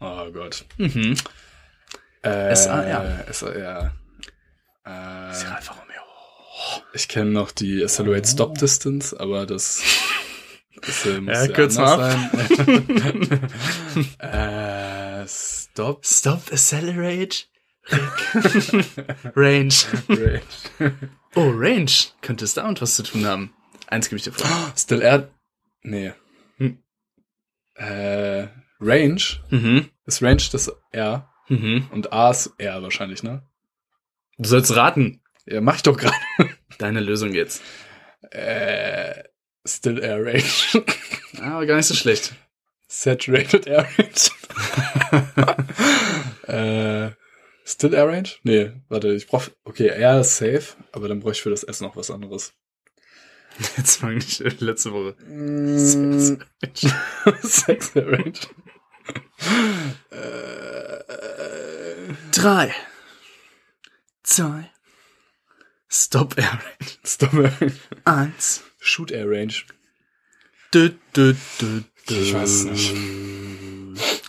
Oh Gott. Mhm. Äh, SAR. SAR. Äh, Alfa Romeo. ich kenne noch die Accelerate Stop Distance, aber das, das äh, muss Ja, ja, kürz anders mal sein. äh, Stop. Stop, accelerate. Range. Range. Oh, Range. Könnte es damit was zu tun haben. Eins gebe ich dir vor. Still Air. Nee. Hm. Äh, Range. Mhm. Ist Range das R Mhm. und A ist R wahrscheinlich, ne? Du sollst raten. Ja, mach ich doch gerade. Deine Lösung jetzt. Äh, Still Air Range. Ah, Aber gar nicht so schlecht. Saturated Air Range. äh, Still Air Range? Nee, warte, ich brauch, okay, Air ist safe, aber dann bräuchte ich für das S noch was anderes. Jetzt fange ich äh, letzte Woche. Mm, Sex. Sex Air Range. äh, Drei. Zwei. Stop Air Range. Stop Air Range. Eins. Shoot Air Range. Dü, dü, dü, dü. Ich weiß es nicht.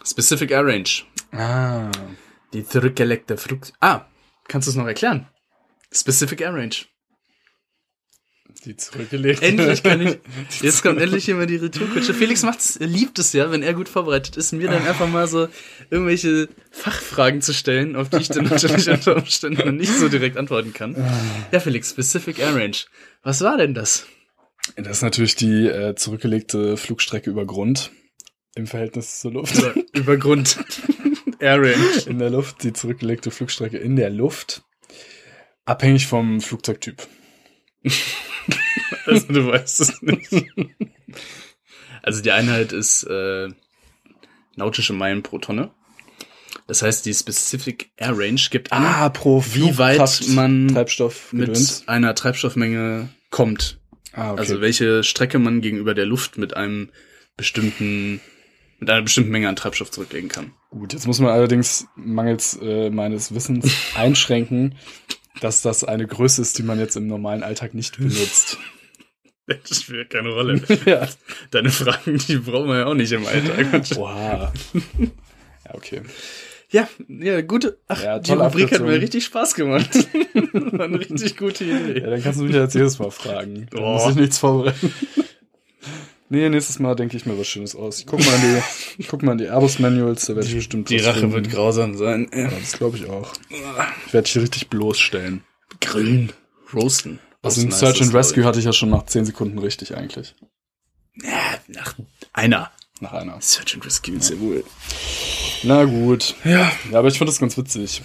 Specific Air Range. Ah. Die zurückgelegte Frucht. Ah, kannst du es noch erklären? Specific Air Range. Die zurückgelegt. Endlich kann ich. Jetzt kommt endlich immer die Retourkutsche. Felix macht's, liebt es ja, wenn er gut vorbereitet ist, mir dann einfach mal so irgendwelche Fachfragen zu stellen, auf die ich dann natürlich unter Umständen nicht so direkt antworten kann. Ja, Felix, Specific Air Range. Was war denn das? Das ist natürlich die äh, zurückgelegte Flugstrecke über Grund im Verhältnis zur Luft. Über, über Grund. Air Range. In der Luft, die zurückgelegte Flugstrecke in der Luft. Abhängig vom Flugzeugtyp. Also du weißt es nicht. Also die Einheit ist äh, nautische Meilen pro Tonne. Das heißt, die Specific Air Range gibt an, Ah, pro wie weit man Treibstoff mit einer Treibstoffmenge kommt. Ah, okay. Also welche Strecke man gegenüber der Luft mit einem bestimmten mit einer bestimmten Menge an Treibstoff zurücklegen kann. Gut, jetzt muss man allerdings mangels äh, meines Wissens einschränken, dass das eine Größe ist, die man jetzt im normalen Alltag nicht benutzt. Das spielt keine Rolle. ja. Deine Fragen, die brauchen wir ja auch nicht im Alltag. Oha. Ja, okay. Ja, ja, gute. Ach, Ja, die Rubrik hat mir richtig Spaß gemacht. War eine richtig gute Ja, Idee. dann kannst du mich jetzt jedes Mal fragen. Dann Oh. muss ich nichts vorbereiten. Nee, nächstes Mal denke ich mir was Schönes aus. Ich guck mal in die, guck mal in die Airbus-Manuals, da werde ich bestimmt Die Rache finden. wird grausam sein. Ja, das glaube ich auch. Ich werde dich richtig bloßstellen. Grillen. Roasten. Also in Search and Rescue hatte ich ja schon nach 10 Sekunden richtig eigentlich. Ja, nach einer. Nach einer. Search and Rescue ja wohl. Na gut. Ja. Ja, aber ich fand das ganz witzig.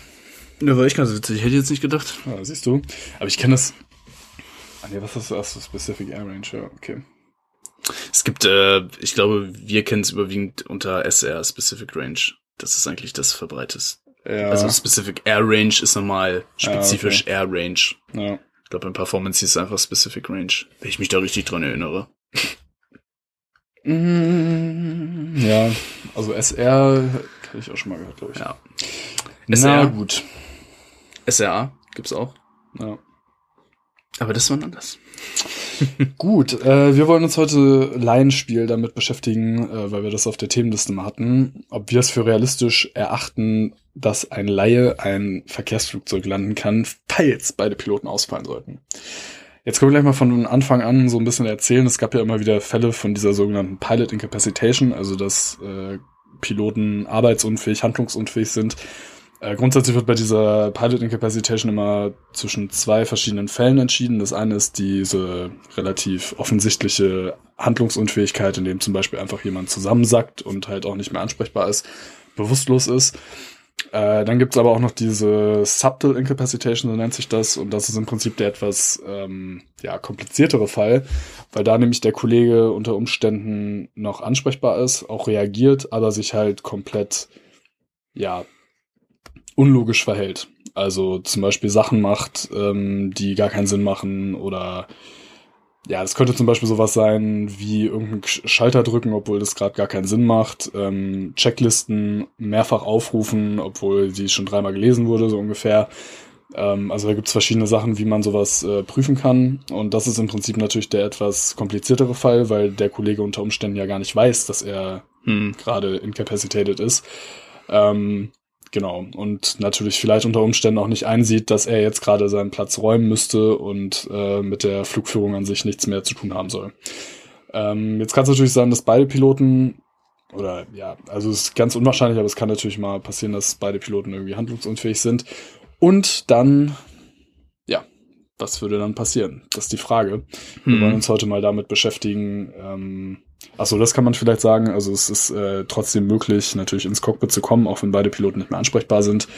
Da war ich ganz witzig. Ich hätte jetzt nicht gedacht. Ja, siehst du. Aber ich kenne das. Ah nee, was hast du erst so Specific Air Range? Ja, okay. Es gibt, äh, ich glaube, wir kennen es überwiegend unter SR, Specific Range. Das ist eigentlich das verbreites. Ja. Also Specific Air Range ist normal spezifisch okay. Air Range. ja. Ich glaube, in Performance hieß es einfach Specific Range. Wenn ich mich da richtig dran erinnere. Mm, Ja, also SR habe ich auch schon mal gehört, glaube ich. Ja. Na SR. gut. SRA gibt's auch. Ja. Aber das war anders. Gut, äh, wir wollen uns heute Laienspiel damit beschäftigen, äh, weil wir das auf der Themenliste mal hatten, ob wir es für realistisch erachten, dass ein Laie ein Verkehrsflugzeug landen kann, falls beide Piloten ausfallen sollten. Jetzt können wir gleich mal von Anfang an so ein bisschen erzählen. Es gab ja immer wieder Fälle von dieser sogenannten Pilot Incapacitation, also dass äh, Piloten arbeitsunfähig, handlungsunfähig sind. Äh, grundsätzlich wird bei dieser Pilot Incapacitation immer zwischen zwei verschiedenen Fällen entschieden. Das eine ist diese relativ offensichtliche Handlungsunfähigkeit, in dem zum Beispiel einfach jemand zusammensackt und halt auch nicht mehr ansprechbar ist, bewusstlos ist. Äh, dann gibt's aber auch noch diese Subtle Incapacitation, so nennt sich das. Und das ist im Prinzip der etwas ähm, ja, kompliziertere Fall, weil da nämlich der Kollege unter Umständen noch ansprechbar ist, auch reagiert, aber sich halt komplett ja, unlogisch verhält. Also zum Beispiel Sachen macht, ähm, die gar keinen Sinn machen oder ja, das könnte zum Beispiel sowas sein wie irgendeinen Sch- Schalter drücken, obwohl das gerade gar keinen Sinn macht. Ähm, Checklisten mehrfach aufrufen, obwohl die schon dreimal gelesen wurde, so ungefähr. Ähm, also da gibt's verschiedene Sachen, wie man sowas äh, prüfen kann. Und das ist im Prinzip natürlich der etwas kompliziertere Fall, weil der Kollege unter Umständen ja gar nicht weiß, dass er Hm. gerade incapacitated ist. Ähm, genau. Und natürlich vielleicht unter Umständen auch nicht einsieht, dass er jetzt gerade seinen Platz räumen müsste und äh, mit der Flugführung an sich nichts mehr zu tun haben soll. Ähm, jetzt kann es natürlich sein, dass beide Piloten oder ja, also es ist ganz unwahrscheinlich, aber es kann natürlich mal passieren, dass beide Piloten irgendwie handlungsunfähig sind. Und dann, ja, was würde dann passieren? Das ist die Frage. Wir Hm. wollen uns heute mal damit beschäftigen. Ähm, achso, das kann man vielleicht sagen. Also es ist äh, trotzdem möglich, natürlich ins Cockpit zu kommen, auch wenn beide Piloten nicht mehr ansprechbar sind.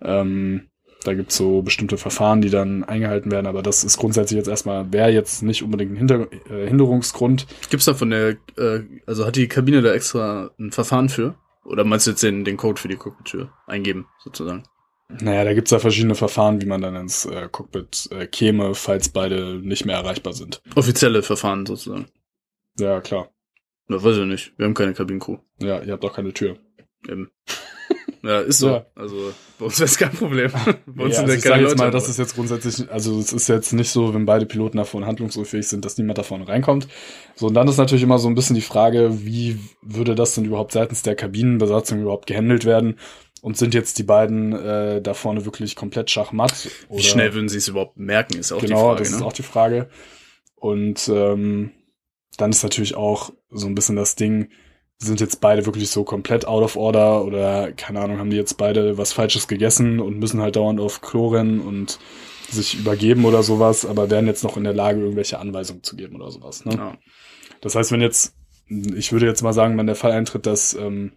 Ähm, da gibt's so bestimmte Verfahren, die dann eingehalten werden, aber das ist grundsätzlich jetzt erstmal, wäre jetzt nicht unbedingt ein Hinter äh, Hinderungsgrund. Gibt's da von der, äh, also hat die Kabine da extra ein Verfahren für? Oder meinst du jetzt den, den Code für die Cockpit-Tür eingeben, sozusagen? Naja, da gibt's ja verschiedene Verfahren, wie man dann ins äh, Cockpit äh, käme, falls beide nicht mehr erreichbar sind. Offizielle Verfahren, sozusagen. Ja, klar. Na, weiß ich nicht. Wir haben keine Kabinencrew. Ja, ihr habt auch keine Tür. Eben. Ja, ist so. Ja. Also, bei uns wäre es kein Problem. Bei uns ja, sind also ja ich keine jetzt Leute. mal, das ist jetzt grundsätzlich, also es ist jetzt nicht so, wenn beide Piloten davon handlungsunfähig sind, dass niemand davon reinkommt. So, und dann ist natürlich immer so ein bisschen die Frage, wie würde das denn überhaupt seitens der Kabinenbesatzung überhaupt gehandelt werden? Und sind jetzt die beiden äh, da vorne wirklich komplett schachmatt? Wie schnell würden sie es überhaupt merken, ist auch genau, die Frage. das ist ne? auch die Frage. Und ähm, dann ist natürlich auch so ein bisschen das Ding, sind jetzt beide wirklich so komplett out of order oder keine Ahnung, haben die jetzt beide was Falsches gegessen und müssen halt dauernd auf Klo rennen und sich übergeben oder sowas, aber wären jetzt noch in der Lage, irgendwelche Anweisungen zu geben oder sowas. Ne? ja. Das heißt, wenn jetzt, ich würde jetzt mal sagen, wenn der Fall eintritt, dass ähm,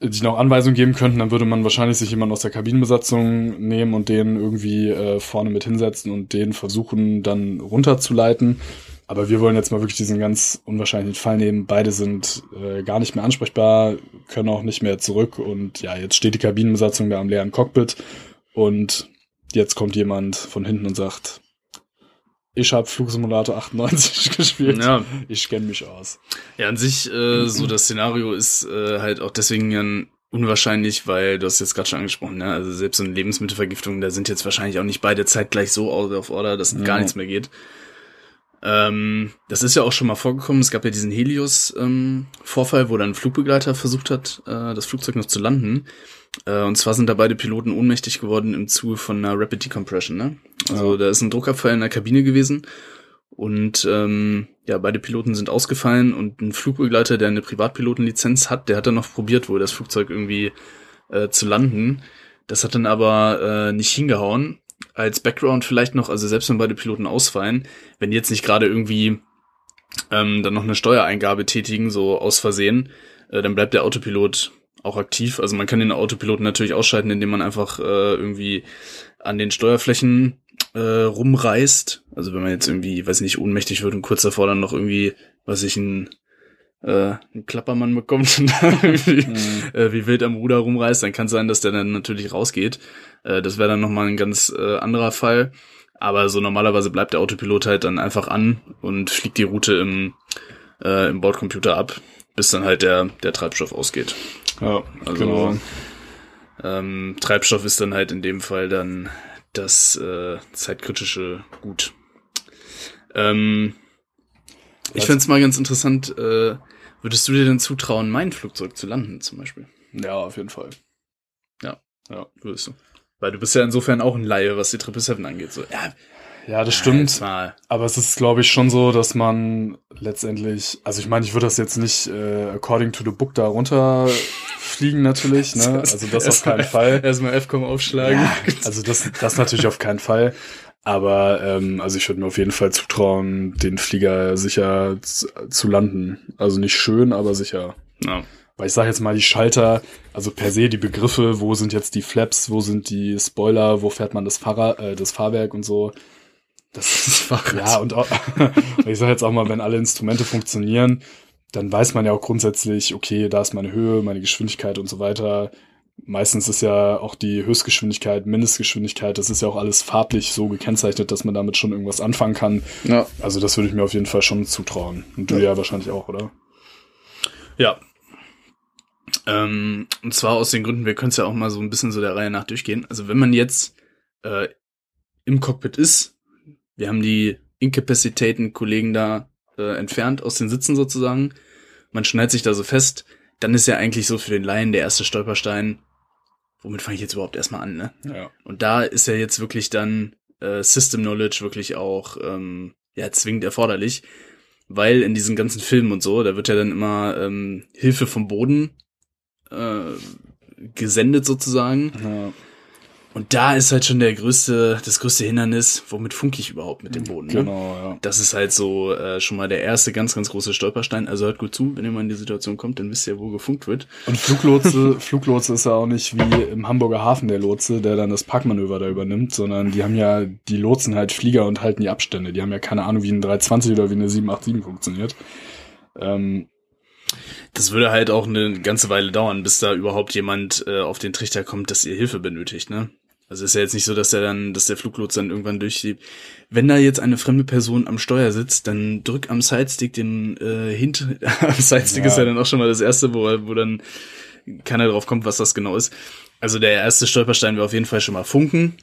die noch Anweisungen geben könnten, dann würde man wahrscheinlich sich jemanden aus der Kabinenbesatzung nehmen und den irgendwie äh, vorne mit hinsetzen und den versuchen dann runterzuleiten. Aber wir wollen jetzt mal wirklich diesen ganz unwahrscheinlichen Fall nehmen. Beide sind äh, gar nicht mehr ansprechbar, können auch nicht mehr zurück und ja, jetzt steht die Kabinenbesatzung da am leeren Cockpit und jetzt kommt jemand von hinten und sagt, ich habe Flugsimulator 98 gespielt. ja. Ich kenne mich aus. Ja, an sich, äh, so das Szenario ist äh, halt auch deswegen dann unwahrscheinlich, weil du hast jetzt gerade schon angesprochen, ne? Also selbst so eine Lebensmittelvergiftung, da sind jetzt wahrscheinlich auch nicht beide zeitgleich so out of order, dass Ja. gar nichts mehr geht. Ähm, das ist ja auch schon mal vorgekommen. Es gab ja diesen Helios-Vorfall, wo dann ein Flugbegleiter versucht hat, äh, das Flugzeug noch zu landen. Äh, und zwar sind da beide Piloten ohnmächtig geworden im Zuge von einer Rapid Decompression. Ne? Also Ja. da ist ein Druckabfall in der Kabine gewesen. Und ähm, ja, beide Piloten sind ausgefallen und ein Flugbegleiter, der eine Privatpilotenlizenz hat, der hat dann noch probiert, wohl das Flugzeug irgendwie äh, zu landen. Das hat dann aber äh, nicht hingehauen. Als Background vielleicht noch, also selbst wenn beide Piloten ausfallen, wenn die jetzt nicht gerade irgendwie ähm, dann noch eine Steuereingabe tätigen, so aus Versehen, äh, dann bleibt der Autopilot auch aktiv. Also man kann den Autopiloten natürlich ausschalten, indem man einfach äh, irgendwie an den Steuerflächen äh, rumreißt. Also wenn man jetzt irgendwie, weiß nicht, ohnmächtig wird und kurz davor dann noch irgendwie, was ich, ein, äh, ein Klappermann bekommt und da irgendwie äh, wie wild am Ruder rumreißt, dann kann es sein, dass der dann natürlich rausgeht. Äh, das wäre dann nochmal ein ganz äh, anderer Fall. Aber so normalerweise bleibt der Autopilot halt dann einfach an und fliegt die Route im, äh, im Bordcomputer ab, bis dann halt der, der Treibstoff ausgeht. Ja, Also genau. ähm, Treibstoff ist dann halt in dem Fall dann das äh, zeitkritische Gut. Ähm, ich Was? fänd's mal ganz interessant, äh, würdest du dir denn zutrauen, mein Flugzeug zu landen zum Beispiel? Ja, auf jeden Fall. Würdest du? Weil du bist ja insofern auch ein Laie, was die 777 angeht. So, ja, Ja, das stimmt. Mal. Aber es ist, glaube ich, schon so, dass man letztendlich, also ich meine, ich würde das jetzt nicht äh, according to the book da runterfliegen natürlich, ne? Also das auf keinen Fall. Erstmal F-Com aufschlagen. Ja, also das, das natürlich auf keinen Fall. Aber ähm, also ich würde mir auf jeden Fall zutrauen, den Flieger sicher zu, landen. Also nicht schön, aber sicher. Ja. Weil ich sage jetzt mal die Schalter, also per se die Begriffe, wo sind jetzt die Flaps, wo sind die Spoiler, wo fährt man das Fahrrad, äh, das Fahrwerk und so. Das Das Fahrrad. ja, und auch, ich sage jetzt auch mal, wenn alle Instrumente funktionieren, dann weiß man ja auch grundsätzlich, okay, da ist meine Höhe, meine Geschwindigkeit und so weiter. Meistens ist ja auch die Höchstgeschwindigkeit, Mindestgeschwindigkeit, das ist ja auch alles farblich so gekennzeichnet, dass man damit schon irgendwas anfangen kann. ja. Also das würde ich mir auf jeden Fall schon zutrauen. Und du ja, wahrscheinlich auch, oder? Ja. Ähm, und zwar aus den Gründen, wir können es ja auch mal so ein bisschen so der Reihe nach durchgehen. Also wenn man jetzt äh, im Cockpit ist, wir haben die Inkapazitäten Kollegen da äh, entfernt aus den Sitzen sozusagen, man schneidet sich da so fest, dann ist ja eigentlich so für den Laien der erste Stolperstein, womit fange ich jetzt überhaupt erstmal an, ne? Ja. Und da ist ja jetzt wirklich dann äh, System Knowledge wirklich auch ähm, ja zwingend erforderlich, weil in diesen ganzen Filmen und so, da wird ja dann immer ähm, Hilfe vom Boden äh, gesendet sozusagen. ja. Und da ist halt schon der größte, das größte Hindernis, womit funke ich überhaupt mit dem Boden. Ne? Genau, ja. Das ist halt so äh, schon mal der erste ganz, ganz große Stolperstein. Also hört gut zu, wenn ihr mal in die Situation kommt, dann wisst ihr, wo gefunkt wird. Und Fluglotse, Fluglotse ist ja auch nicht wie im Hamburger Hafen der Lotse, der dann das Parkmanöver da übernimmt, sondern die haben ja, die Lotsen halt Flieger und halten die Abstände. Die haben ja keine Ahnung, wie ein 320 oder wie eine 787 funktioniert. Ähm, Das würde halt auch eine ganze Weile dauern, bis da überhaupt jemand äh, auf den Trichter kommt, dass ihr Hilfe benötigt, ne? Also ist ja jetzt nicht so, dass der dann, dass der Fluglots dann irgendwann durchschiebt. Wenn da jetzt eine fremde Person am Steuer sitzt, dann drück am Sidestick den äh, hinter am Sidestick Ja. ist ja dann auch schon mal das erste, wo, wo dann keiner drauf kommt, was das genau ist. Also der erste Stolperstein wäre auf jeden Fall schon mal Funken,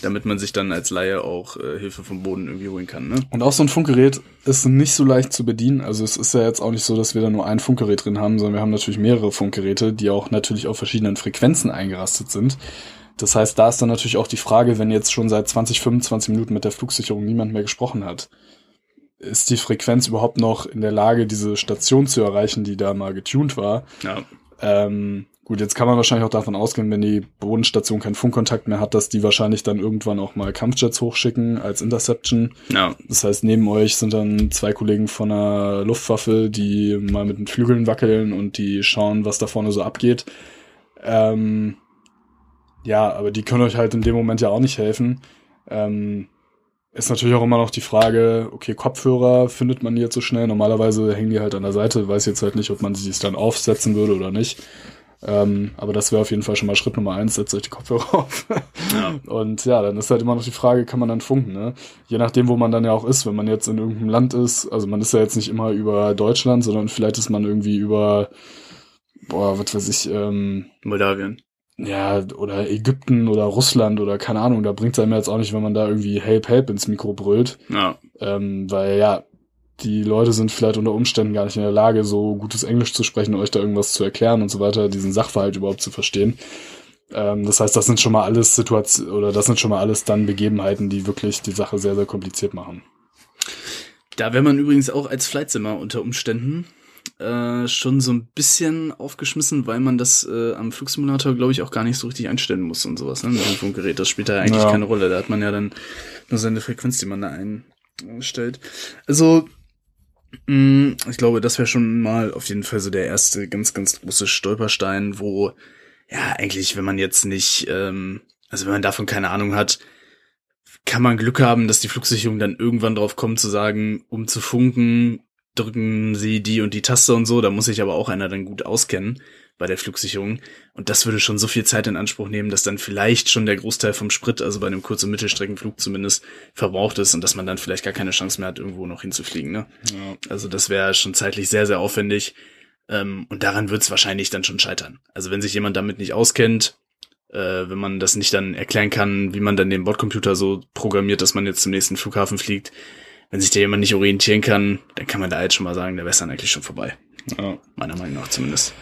damit man sich dann als Laie auch äh, Hilfe vom Boden irgendwie holen kann, ne? Und auch so ein Funkgerät ist nicht so leicht zu bedienen. Also es ist ja jetzt auch nicht so, dass wir da nur ein Funkgerät drin haben, sondern wir haben natürlich mehrere Funkgeräte, die auch natürlich auf verschiedenen Frequenzen eingerastet sind. Das heißt, da ist dann natürlich auch die Frage, wenn jetzt schon seit 20, 25 Minuten mit der Flugsicherung niemand mehr gesprochen hat, ist die Frequenz überhaupt noch in der Lage, diese Station zu erreichen, die da mal getuned war? Ja. Ähm, gut, jetzt kann man wahrscheinlich auch davon ausgehen, wenn die Bodenstation keinen Funkkontakt mehr hat, dass die wahrscheinlich dann irgendwann auch mal Kampfjets hochschicken als Interception. Ja. Das heißt, neben euch sind dann zwei Kollegen von der Luftwaffe, die mal mit den Flügeln wackeln und die schauen, was da vorne so abgeht. Ähm, ja, aber die können euch halt in dem Moment ja auch nicht helfen. Ähm, ist natürlich auch immer noch die Frage, okay, Kopfhörer findet man jetzt so schnell. Normalerweise hängen die halt an der Seite. Weiß jetzt halt nicht, ob man sich dann aufsetzen würde oder nicht. Ähm, aber das wäre auf jeden Fall schon mal Schritt Nummer eins, setzt euch die Kopfhörer auf. Ja. Und ja, dann ist halt immer noch die Frage, kann man dann funken, ne? Je nachdem, wo man dann ja auch ist, wenn man jetzt in irgendeinem Land ist, also man ist ja jetzt nicht immer über Deutschland, sondern vielleicht ist man irgendwie über, boah, was weiß ich, ähm, Moldawien. Ja, oder Ägypten oder Russland oder keine Ahnung, da bringt's einem jetzt auch nicht, wenn man da irgendwie Help, Help ins Mikro brüllt, Ja. ähm, weil ja, die Leute sind vielleicht unter Umständen gar nicht in der Lage, so gutes Englisch zu sprechen, euch da irgendwas zu erklären und so weiter, diesen Sachverhalt überhaupt zu verstehen. Ähm, das heißt, das sind schon mal alles Situationen, oder das sind schon mal alles dann Begebenheiten, die wirklich die Sache sehr, sehr kompliziert machen. Da wäre man übrigens auch als Flightsimmer unter Umständen äh, schon so ein bisschen aufgeschmissen, weil man das äh, am Flugsimulator, glaube ich, auch gar nicht so richtig einstellen muss und sowas, ne? Mit dem Funkgerät. Das spielt da eigentlich Ja. keine Rolle. Da hat man ja dann nur seine Frequenz, die man da einstellt. Also, mh, ich glaube, das wäre schon mal auf jeden Fall so der erste ganz, ganz große Stolperstein, wo, ja, eigentlich, wenn man jetzt nicht, ähm, also wenn man davon keine Ahnung hat, kann man Glück haben, dass die Flugsicherung dann irgendwann drauf kommt zu sagen, um zu funken, drücken sie die und die Taste und so. Da muss sich aber auch einer dann gut auskennen bei der Flugsicherung. Und das würde schon so viel Zeit in Anspruch nehmen, dass dann vielleicht schon der Großteil vom Sprit, also bei einem Kurz- und Mittelstreckenflug zumindest, verbraucht ist und dass man dann vielleicht gar keine Chance mehr hat, irgendwo noch hinzufliegen. Ne? Ja. Also das wäre schon zeitlich sehr, sehr aufwendig. Ähm, und daran wird es wahrscheinlich dann schon scheitern. Also wenn sich jemand damit nicht auskennt, äh, wenn man das nicht dann erklären kann, wie man dann den Bordcomputer so programmiert, dass man jetzt zum nächsten Flughafen fliegt, wenn sich da jemand nicht orientieren kann, dann kann man da jetzt schon mal sagen, der dann eigentlich schon vorbei. Ja. Meiner Meinung nach zumindest.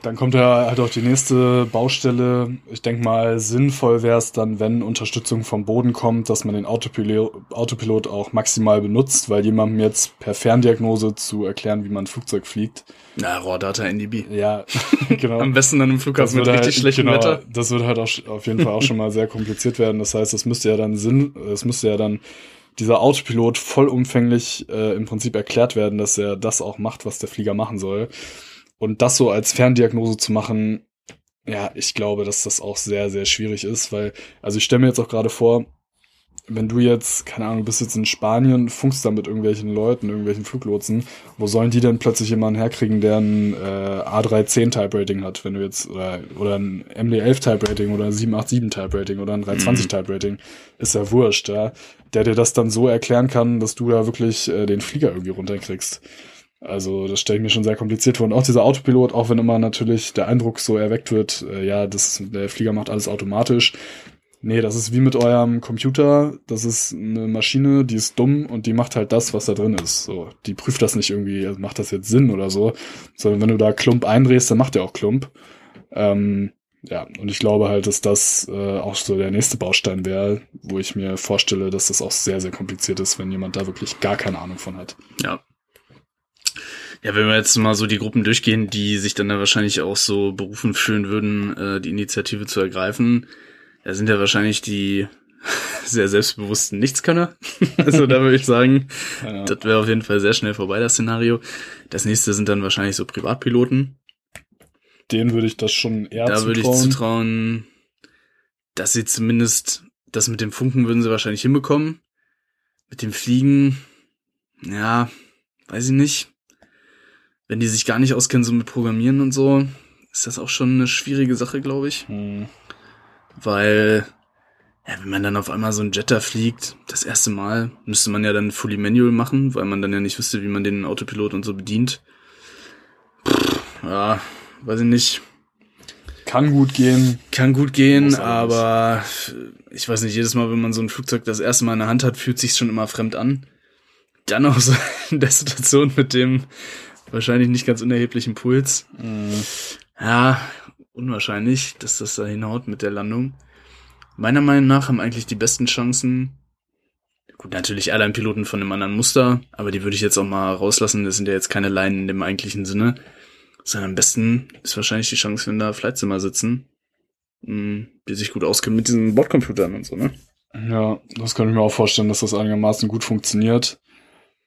Dann kommt ja halt auch die nächste Baustelle. Ich denke mal, sinnvoll wäre es dann, wenn Unterstützung vom Boden kommt, dass man den Autopilot, Autopilot auch maximal benutzt, weil jemandem jetzt per Ferndiagnose zu erklären, wie man ein Flugzeug fliegt. Na, Raw-Data NDB. Ja, genau. Am besten dann im Flughafen mit richtig schlechtem genau, Wetter. Das wird halt auch auf jeden Fall auch schon mal sehr kompliziert werden. Das heißt, es müsste ja dann Sinn, es müsste ja dann dieser Autopilot vollumfänglich äh, im Prinzip erklärt werden, dass er das auch macht, was der Flieger machen soll. Und das so als Ferndiagnose zu machen, ja, ich glaube, dass das auch sehr, sehr schwierig ist, weil, also ich stelle mir jetzt auch gerade vor, wenn du jetzt, keine Ahnung, bist jetzt in Spanien, funkst da mit irgendwelchen Leuten, irgendwelchen Fluglotsen, wo sollen die denn plötzlich jemanden herkriegen, der ein äh, A310 Type Rating hat, wenn du jetzt, oder, oder ein MD11 Type Rating oder ein 787 Type Rating oder ein 320 Type Rating, ist ja wurscht, ja, der dir das dann so erklären kann, dass du da wirklich äh, den Flieger irgendwie runterkriegst. Also das stelle ich mir schon sehr kompliziert vor. Und auch dieser Autopilot, auch wenn immer natürlich der Eindruck so erweckt wird, äh, ja, das, der Flieger macht alles automatisch. Nee, das ist wie mit eurem Computer. Das ist eine Maschine, die ist dumm und die macht halt das, was da drin ist. So, die prüft das nicht irgendwie, also macht das jetzt Sinn oder so, sondern wenn du da Klump eindrehst, dann macht der auch Klump. Ähm, ja, und ich glaube halt, dass das äh, auch so der nächste Baustein wäre, wo ich mir vorstelle, dass das auch sehr, sehr kompliziert ist, wenn jemand da wirklich gar keine Ahnung von hat. Ja. Ja, wenn wir jetzt mal so die Gruppen durchgehen, die sich dann da wahrscheinlich auch so berufen fühlen würden, äh, die Initiative zu ergreifen, da sind ja wahrscheinlich die sehr selbstbewussten Nichtskönner. also da würde ich sagen, Ja. das wäre auf jeden Fall sehr schnell vorbei, das Szenario. Das nächste sind dann wahrscheinlich so Privatpiloten. Denen würde ich das schon eher da würde ich zutrauen. zutrauen, dass sie zumindest das mit dem Funken würden sie wahrscheinlich hinbekommen. Mit dem Fliegen, ja, weiß ich nicht. Wenn die sich gar nicht auskennen, so mit Programmieren und so, ist das auch schon eine schwierige Sache, glaube ich. Hm. Weil, ja, wenn man dann auf einmal so einen Jetter fliegt, das erste Mal, müsste man ja dann fully manual machen, weil man dann ja nicht wüsste, wie man den Autopilot und so bedient. Pff, ja, weiß ich nicht. Kann gut gehen. Kann gut gehen, aber ich weiß nicht, jedes Mal, wenn man so ein Flugzeug das erste Mal in der Hand hat, fühlt sich schon immer fremd an. Dann auch so in der Situation mit dem wahrscheinlich nicht ganz unerheblichen Puls. Hm. Ja, unwahrscheinlich, dass das da hinhaut mit der Landung. Meiner Meinung nach haben eigentlich die besten Chancen. Gut, natürlich Airline-Piloten von einem anderen Muster, aber die würde ich jetzt auch mal rauslassen. Das sind ja jetzt keine Leinen in dem eigentlichen Sinne. Sondern am besten ist wahrscheinlich die Chance, wenn da Flightsimmer sitzen, mh, die sich gut auskennen mit diesen Bordcomputern und so, ne? Ja, das kann ich mir auch vorstellen, dass das einigermaßen gut funktioniert.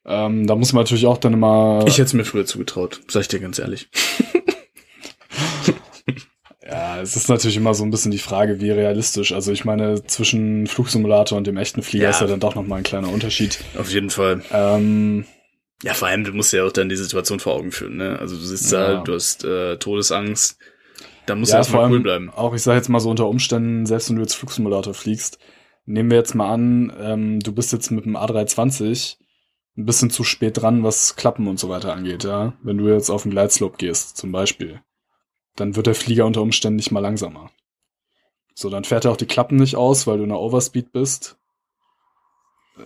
Ähm, da muss man natürlich auch dann immer. Ich hätte es mir früher zugetraut, sag ich dir ganz ehrlich. ja, es ist natürlich immer so ein bisschen die Frage, wie realistisch. Also ich meine, zwischen Flugsimulator und dem echten Flieger Ja. ist ja dann doch nochmal ein kleiner Unterschied. Auf jeden Fall. Ähm, Ja, vor allem, du musst ja auch dann die Situation vor Augen führen, ne? Also du sitzt Ja. da, du hast äh, Todesangst, da musst du ja, vor erstmal cool bleiben. auch, ich sage jetzt mal so unter Umständen, selbst wenn du jetzt Flugsimulator fliegst, nehmen wir jetzt mal an, ähm, du bist jetzt mit dem A320 ein bisschen zu spät dran, was Klappen und so weiter angeht, ja. Wenn du jetzt auf den Gleitslope gehst, zum Beispiel, dann wird der Flieger unter Umständen nicht mal langsamer. So, dann fährt er auch die Klappen nicht aus, weil du in der Overspeed bist.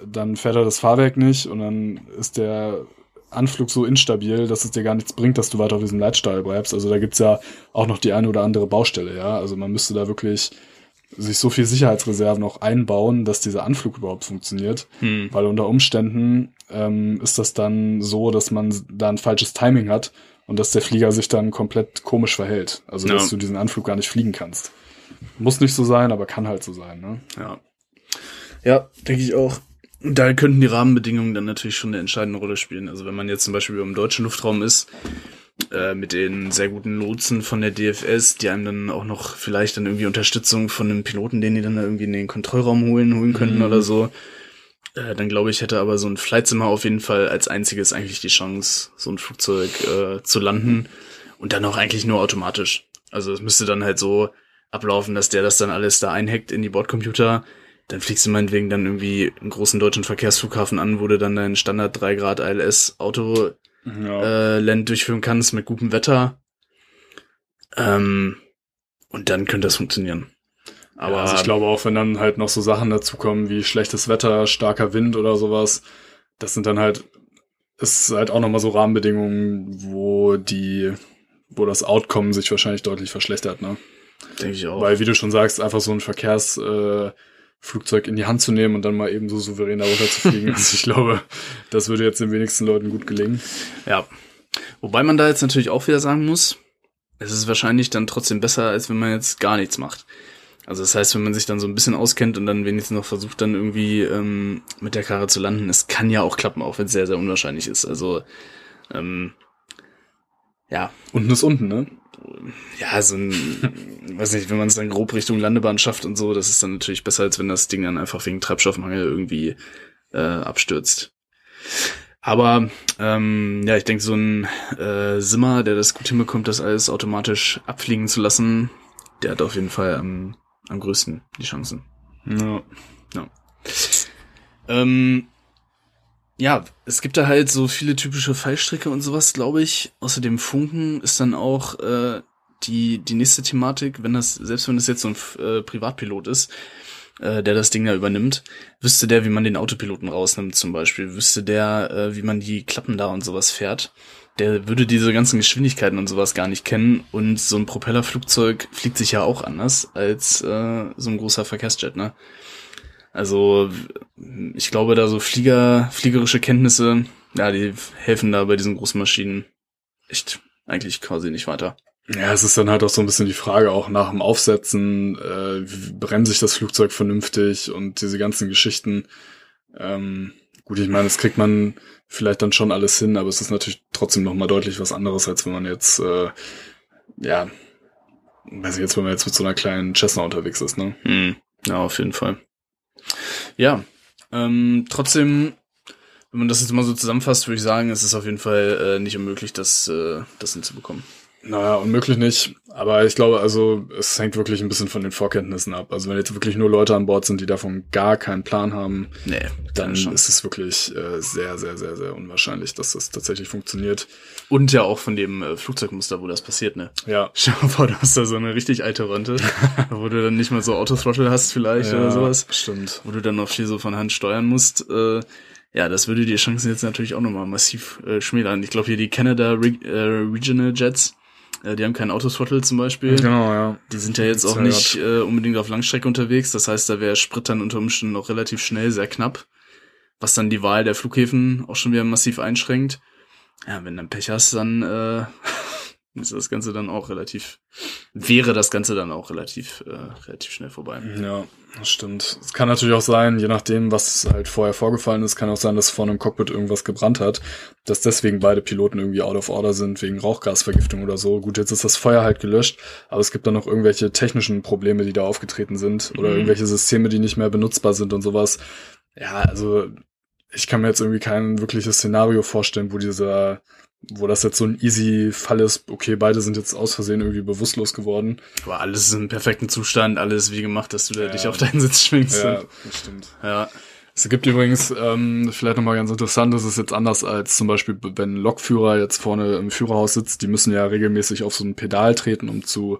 Dann fährt er das Fahrwerk nicht und dann ist der Anflug so instabil, dass es dir gar nichts bringt, dass du weiter auf diesem Leitstall bleibst. Also da gibt's ja auch noch die eine oder andere Baustelle, ja. Also man müsste da wirklich sich so viel Sicherheitsreserven noch einbauen, dass dieser Anflug überhaupt funktioniert. Hm. Weil unter Umständen ähm, ist das dann so, dass man da ein falsches Timing hat und dass der Flieger sich dann komplett komisch verhält. Also Ja. dass du diesen Anflug gar nicht fliegen kannst. Muss nicht so sein, aber kann halt so sein, ne? Ja. Ja, denke ich auch. Und da könnten die Rahmenbedingungen dann natürlich schon eine entscheidende Rolle spielen. Also wenn man jetzt zum Beispiel im deutschen Luftraum ist, äh, mit den sehr guten Lotsen von der DFS, die einem dann auch noch vielleicht dann irgendwie Unterstützung von einem Piloten, den die dann da irgendwie in den Kontrollraum holen, holen könnten Mhm. oder so, äh, dann glaube ich, hätte aber so ein Flightzimmer auf jeden Fall als einziges eigentlich die Chance, so ein Flugzeug äh, zu landen und dann auch eigentlich nur automatisch. Also es müsste dann halt so ablaufen, dass der das dann alles da einhackt in die Bordcomputer. Dann fliegst du meinetwegen dann irgendwie einen großen deutschen Verkehrsflughafen an, wo du dann dein Standard 3 Grad ILS Auto Ja. äh, Land durchführen kannst mit gutem Wetter. Ähm, und dann könnte das funktionieren. Aber Aber also ich glaube auch, wenn dann halt noch so Sachen dazukommen wie schlechtes Wetter, starker Wind oder sowas, das sind dann halt, ist halt auch nochmal so Rahmenbedingungen, wo die, wo das Outcome sich wahrscheinlich deutlich verschlechtert, ne? denke ich auch. Weil, wie du schon sagst, einfach so ein Verkehrsflugzeug äh, in die Hand zu nehmen und dann mal eben so souverän darunter zu fliegen. also ich glaube, das würde jetzt den wenigsten Leuten gut gelingen. Ja. Wobei man da jetzt natürlich auch wieder sagen muss, es ist wahrscheinlich dann trotzdem besser, als wenn man jetzt gar nichts macht. Also das heißt, wenn man sich dann so ein bisschen auskennt und dann wenigstens noch versucht, dann irgendwie ähm, mit der Karre zu landen, es kann ja auch klappen, auch wenn es sehr, sehr unwahrscheinlich ist. Also ähm, ja, Unten ist unten, ne? ja, so ein, weiß nicht, wenn man es dann grob Richtung Landebahn schafft und so, das ist dann natürlich besser, als wenn das Ding dann einfach wegen Treibstoffmangel irgendwie äh, abstürzt. Aber ähm, ja, ich denke, so ein äh, Simmer, der das gut hinbekommt, das alles automatisch abfliegen zu lassen, der hat auf jeden Fall am, am größten die Chancen. Ja. Ähm, ja, es gibt da halt so viele typische Fallstricke und sowas, glaube ich. Außerdem Funken ist dann auch äh, die, die nächste Thematik, wenn das, selbst wenn das jetzt so ein äh, Privatpilot ist, äh, der das Ding da übernimmt, wüsste der, wie man den Autopiloten rausnimmt zum Beispiel, wüsste der, äh, wie man die Klappen da und sowas fährt. Der würde diese ganzen Geschwindigkeiten und sowas gar nicht kennen und so ein Propellerflugzeug fliegt sich ja auch anders als äh, so ein großer Verkehrsjet, ne? Also ich glaube, da so Flieger, fliegerische Kenntnisse, ja, die helfen da bei diesen großen Maschinen echt eigentlich quasi nicht weiter. Ja, es ist dann halt auch so ein bisschen die Frage auch nach dem Aufsetzen, äh, bremse ich das Flugzeug vernünftig und diese ganzen Geschichten. Ähm, gut, ich meine, das kriegt man vielleicht dann schon alles hin, aber es ist natürlich trotzdem nochmal deutlich was anderes, als wenn man jetzt, äh, ja, weiß ich jetzt, wenn man jetzt mit so einer kleinen Cessna unterwegs ist, ne? Hm. Ja, auf jeden Fall. Ja, ähm, trotzdem, wenn man das jetzt mal so zusammenfasst, würde ich sagen, es ist auf jeden Fall äh, nicht unmöglich, das, äh, das hinzubekommen. Naja, unmöglich nicht. Aber ich glaube, also es hängt wirklich ein bisschen von den Vorkenntnissen ab. Also wenn jetzt wirklich nur Leute an Bord sind, die davon gar keinen Plan haben, Nee, dann ist es wirklich äh, sehr, sehr, sehr, sehr unwahrscheinlich, dass das tatsächlich funktioniert. Und ja auch von dem äh, Flugzeugmuster, wo das passiert, ne? Ja. Stell dir mal vor, du hast da so eine richtig alte Ronte, wo du dann nicht mal so Autothrottle hast vielleicht oder sowas, Stimmt. wo du dann noch viel so von Hand steuern musst. Äh, ja, das würde die Chancen jetzt natürlich auch nochmal massiv äh, schmälern. Ich glaube hier die Canada Re äh, Regional Jets, die haben keinen Autothrottle zum Beispiel. Genau, ja. Die sind ja jetzt auch nicht äh, unbedingt auf Langstrecke unterwegs. Das heißt, da wäre Sprit dann unter Umständen noch relativ schnell, sehr knapp. Was dann die Wahl der Flughäfen auch schon wieder massiv einschränkt. Ja, wenn du dann Pech hast, dann äh, ist das Ganze dann auch relativ, wäre das Ganze dann auch relativ, äh, relativ schnell vorbei. Ja, das stimmt. Es kann natürlich auch sein, je nachdem, was halt vorher vorgefallen ist, kann auch sein, dass vor einem Cockpit irgendwas gebrannt hat, dass deswegen beide Piloten irgendwie out of order sind, wegen Rauchgasvergiftung oder so. Gut, jetzt ist das Feuer halt gelöscht, aber es gibt dann noch irgendwelche technischen Probleme, die da aufgetreten sind oder Mhm. irgendwelche Systeme, die nicht mehr benutzbar sind und sowas. Ja, also ich kann mir jetzt irgendwie kein wirkliches Szenario vorstellen, wo dieser wo das jetzt so ein easy Fall ist, okay, beide sind jetzt aus Versehen irgendwie bewusstlos geworden. Aber alles ist im perfekten Zustand, alles wie gemacht, dass du da Ja. dich auf deinen Sitz schwingst. Ja, das stimmt. ja. Es gibt übrigens, ähm, vielleicht nochmal ganz interessant, das ist jetzt anders als zum Beispiel, wenn ein Lokführer jetzt vorne im Führerhaus sitzt, die müssen ja regelmäßig auf so ein Pedal treten, um zu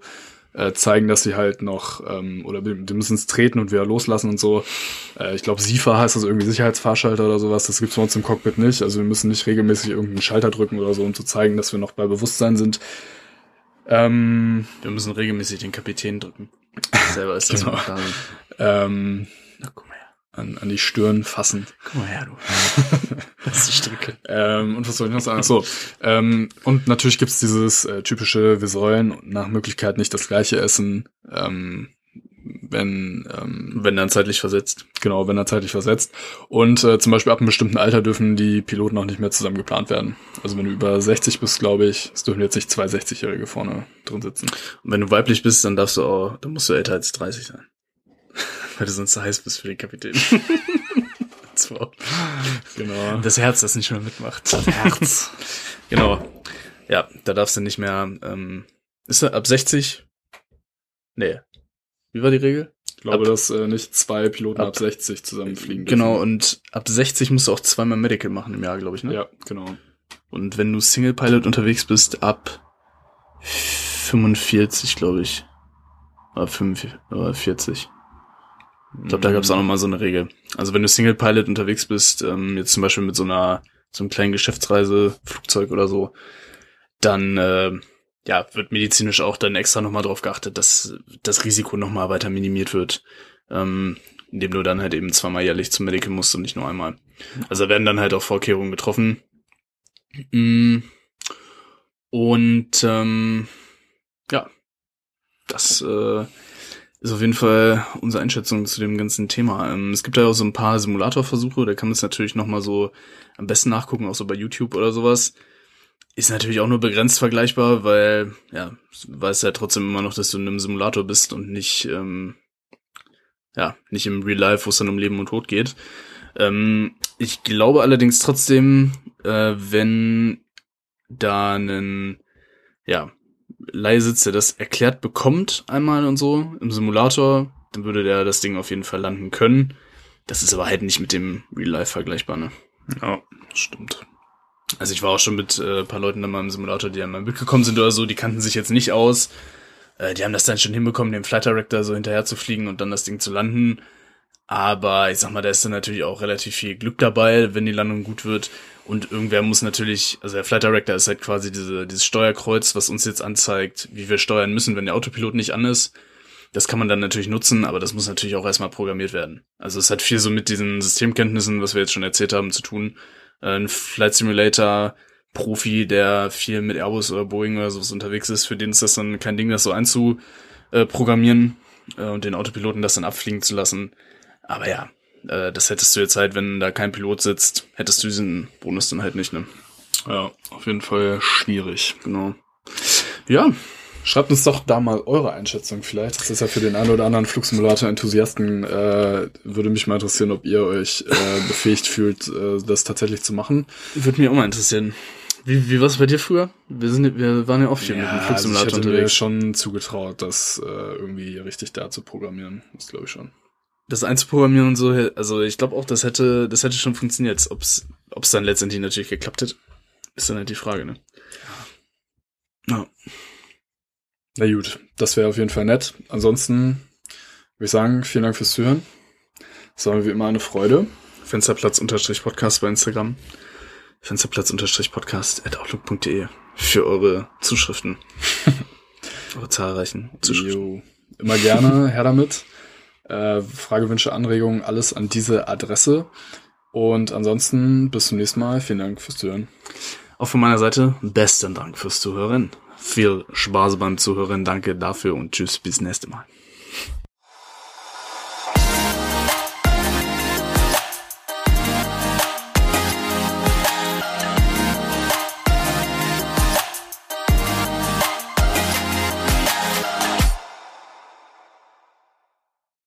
äh, zeigen, dass sie halt noch, ähm, oder die müssen es treten und wieder loslassen und so. Äh, ich glaube, SIFA heißt das irgendwie Sicherheitsfahrschalter oder sowas, das gibt's bei uns im Cockpit nicht. Also wir müssen nicht regelmäßig irgendeinen Schalter drücken oder so, um zu zeigen, dass wir noch bei Bewusstsein sind. Ähm, Wir müssen regelmäßig den Kapitän drücken. Selber ist das Genau. ähm, Na, her. An, an die Stirn fassen. Guck mal her, du. Das ist die Stricke. Ähm, und was soll ich noch sagen? Ach So, ähm, und natürlich gibt's dieses äh, typische, wir sollen nach Möglichkeit nicht das gleiche essen, ähm, wenn, ähm, Wenn dann zeitlich versetzt. genau, wenn er zeitlich versetzt. Und äh, zum Beispiel ab einem bestimmten Alter dürfen die Piloten auch nicht mehr zusammen geplant werden. Also wenn du über 60 bist, glaube ich, es dürfen jetzt nicht zwei 60-Jährige vorne drin sitzen. Und wenn du weiblich bist, dann darfst du auch, dann musst du älter als 30 sein. Weil du sonst zu heiß bist für den Kapitän. Frau. Genau. Das Herz, das nicht mehr mitmacht. Das Herz. genau. Ja, da darfst du nicht mehr, ähm, ist er ab 60? Nee. Wie war die Regel? Ich glaube, Ab- dass äh, nicht zwei Piloten ab, ab- 60 zusammen fliegen Genau, und ab 60 musst du auch zweimal Medical machen im Jahr, glaube ich, ne? Ja, genau. Und wenn du Single Pilot unterwegs bist, ab 45, glaube ich. Oder 45, oder 40. Ich glaube, da gab es auch nochmal so eine Regel. Also wenn du Single Pilot unterwegs bist, ähm, jetzt zum Beispiel mit so einer, so einem kleinen Geschäftsreiseflugzeug oder so, dann äh, ja, wird medizinisch auch dann extra nochmal drauf geachtet, dass das Risiko nochmal weiter minimiert wird. Ähm, indem du dann halt eben zweimal jährlich zum Medical musst und nicht nur einmal. Also da werden dann halt auch Vorkehrungen getroffen. Mm. Und ähm, ja, das äh, ist auf jeden Fall unsere Einschätzung zu dem ganzen Thema. Ähm, es gibt ja auch so ein paar Simulatorversuche, da kann man es natürlich nochmal so am besten nachgucken, auch so bei YouTube oder sowas. Ist natürlich auch nur begrenzt vergleichbar, weil, ja, weiß ja trotzdem immer noch, dass du in einem Simulator bist und nicht, ähm, ja, nicht im Real Life, wo es dann um Leben und Tod geht. Ähm, ich glaube allerdings trotzdem, äh, wenn da einen, ja, Leihsitz, der das erklärt bekommt einmal und so im Simulator, dann würde der das Ding auf jeden Fall landen können. Das ist aber halt nicht mit dem Real Life vergleichbar, ne? Ja, stimmt. Also ich war auch schon mit äh, ein paar Leuten da mal im Simulator, die einmal mitgekommen sind oder so, die kannten sich jetzt nicht aus. Äh, die haben das dann schon hinbekommen, dem Flight Director so hinterher zu fliegen und dann das Ding zu landen. Aber ich sag mal, da ist dann natürlich auch relativ viel Glück dabei, wenn die Landung gut wird. Und irgendwer muss natürlich, also der Flight Director ist halt quasi diese, dieses Steuerkreuz, was uns jetzt anzeigt, wie wir steuern müssen, wenn der Autopilot nicht an ist. Das kann man dann natürlich nutzen, aber das muss natürlich auch erstmal programmiert werden. Also es hat viel so mit diesen Systemkenntnissen, was wir jetzt schon erzählt haben, zu tun. Ein Flight Simulator Profi, der viel mit Airbus oder Boeing oder sowas unterwegs ist, für den ist das dann kein Ding, das so einzuprogrammieren äh, und den Autopiloten das dann abfliegen zu lassen. Aber ja, äh, das hättest du jetzt halt, wenn da kein Pilot sitzt, hättest du diesen Bonus dann halt nicht, ne? Ja, auf jeden Fall schwierig. Genau. Ja, Schreibt uns doch da mal eure Einschätzung vielleicht. Das ist ja für den einen oder anderen Flugsimulator-Enthusiasten, äh, würde mich mal interessieren, ob ihr euch äh, befähigt fühlt, äh, das tatsächlich zu machen. würde mich auch mal interessieren. Wie, wie war es bei dir früher? Wir sind, wir waren ja oft viel mit dem also ich Flugsimulator hätte mir unterwegs. schon zugetraut, das äh, irgendwie richtig da zu programmieren. Das glaube ich schon. Das einzuprogrammieren und so, also ich glaube auch, das hätte, das hätte schon funktioniert. Ob's, ob's dann letztendlich natürlich geklappt hätte, ist dann halt die Frage, ne? Ja. Na gut, das wäre auf jeden Fall nett. Ansonsten würde ich sagen, vielen Dank fürs Zuhören. Es war mir wie immer eine Freude. Fensterplatz-Podcast bei Instagram. Fensterplatz-podcast at outlook.de für eure Zuschriften. eure zahlreichen Zuschriften. Jo, immer gerne, her damit. Äh, Frage, Wünsche, Anregungen, alles an diese Adresse. Und ansonsten bis zum nächsten Mal. Vielen Dank fürs Zuhören. Auch von meiner Seite besten Dank fürs Zuhören. Viel Spaß beim Zuhören. Danke dafür und tschüss bis nächste Mal.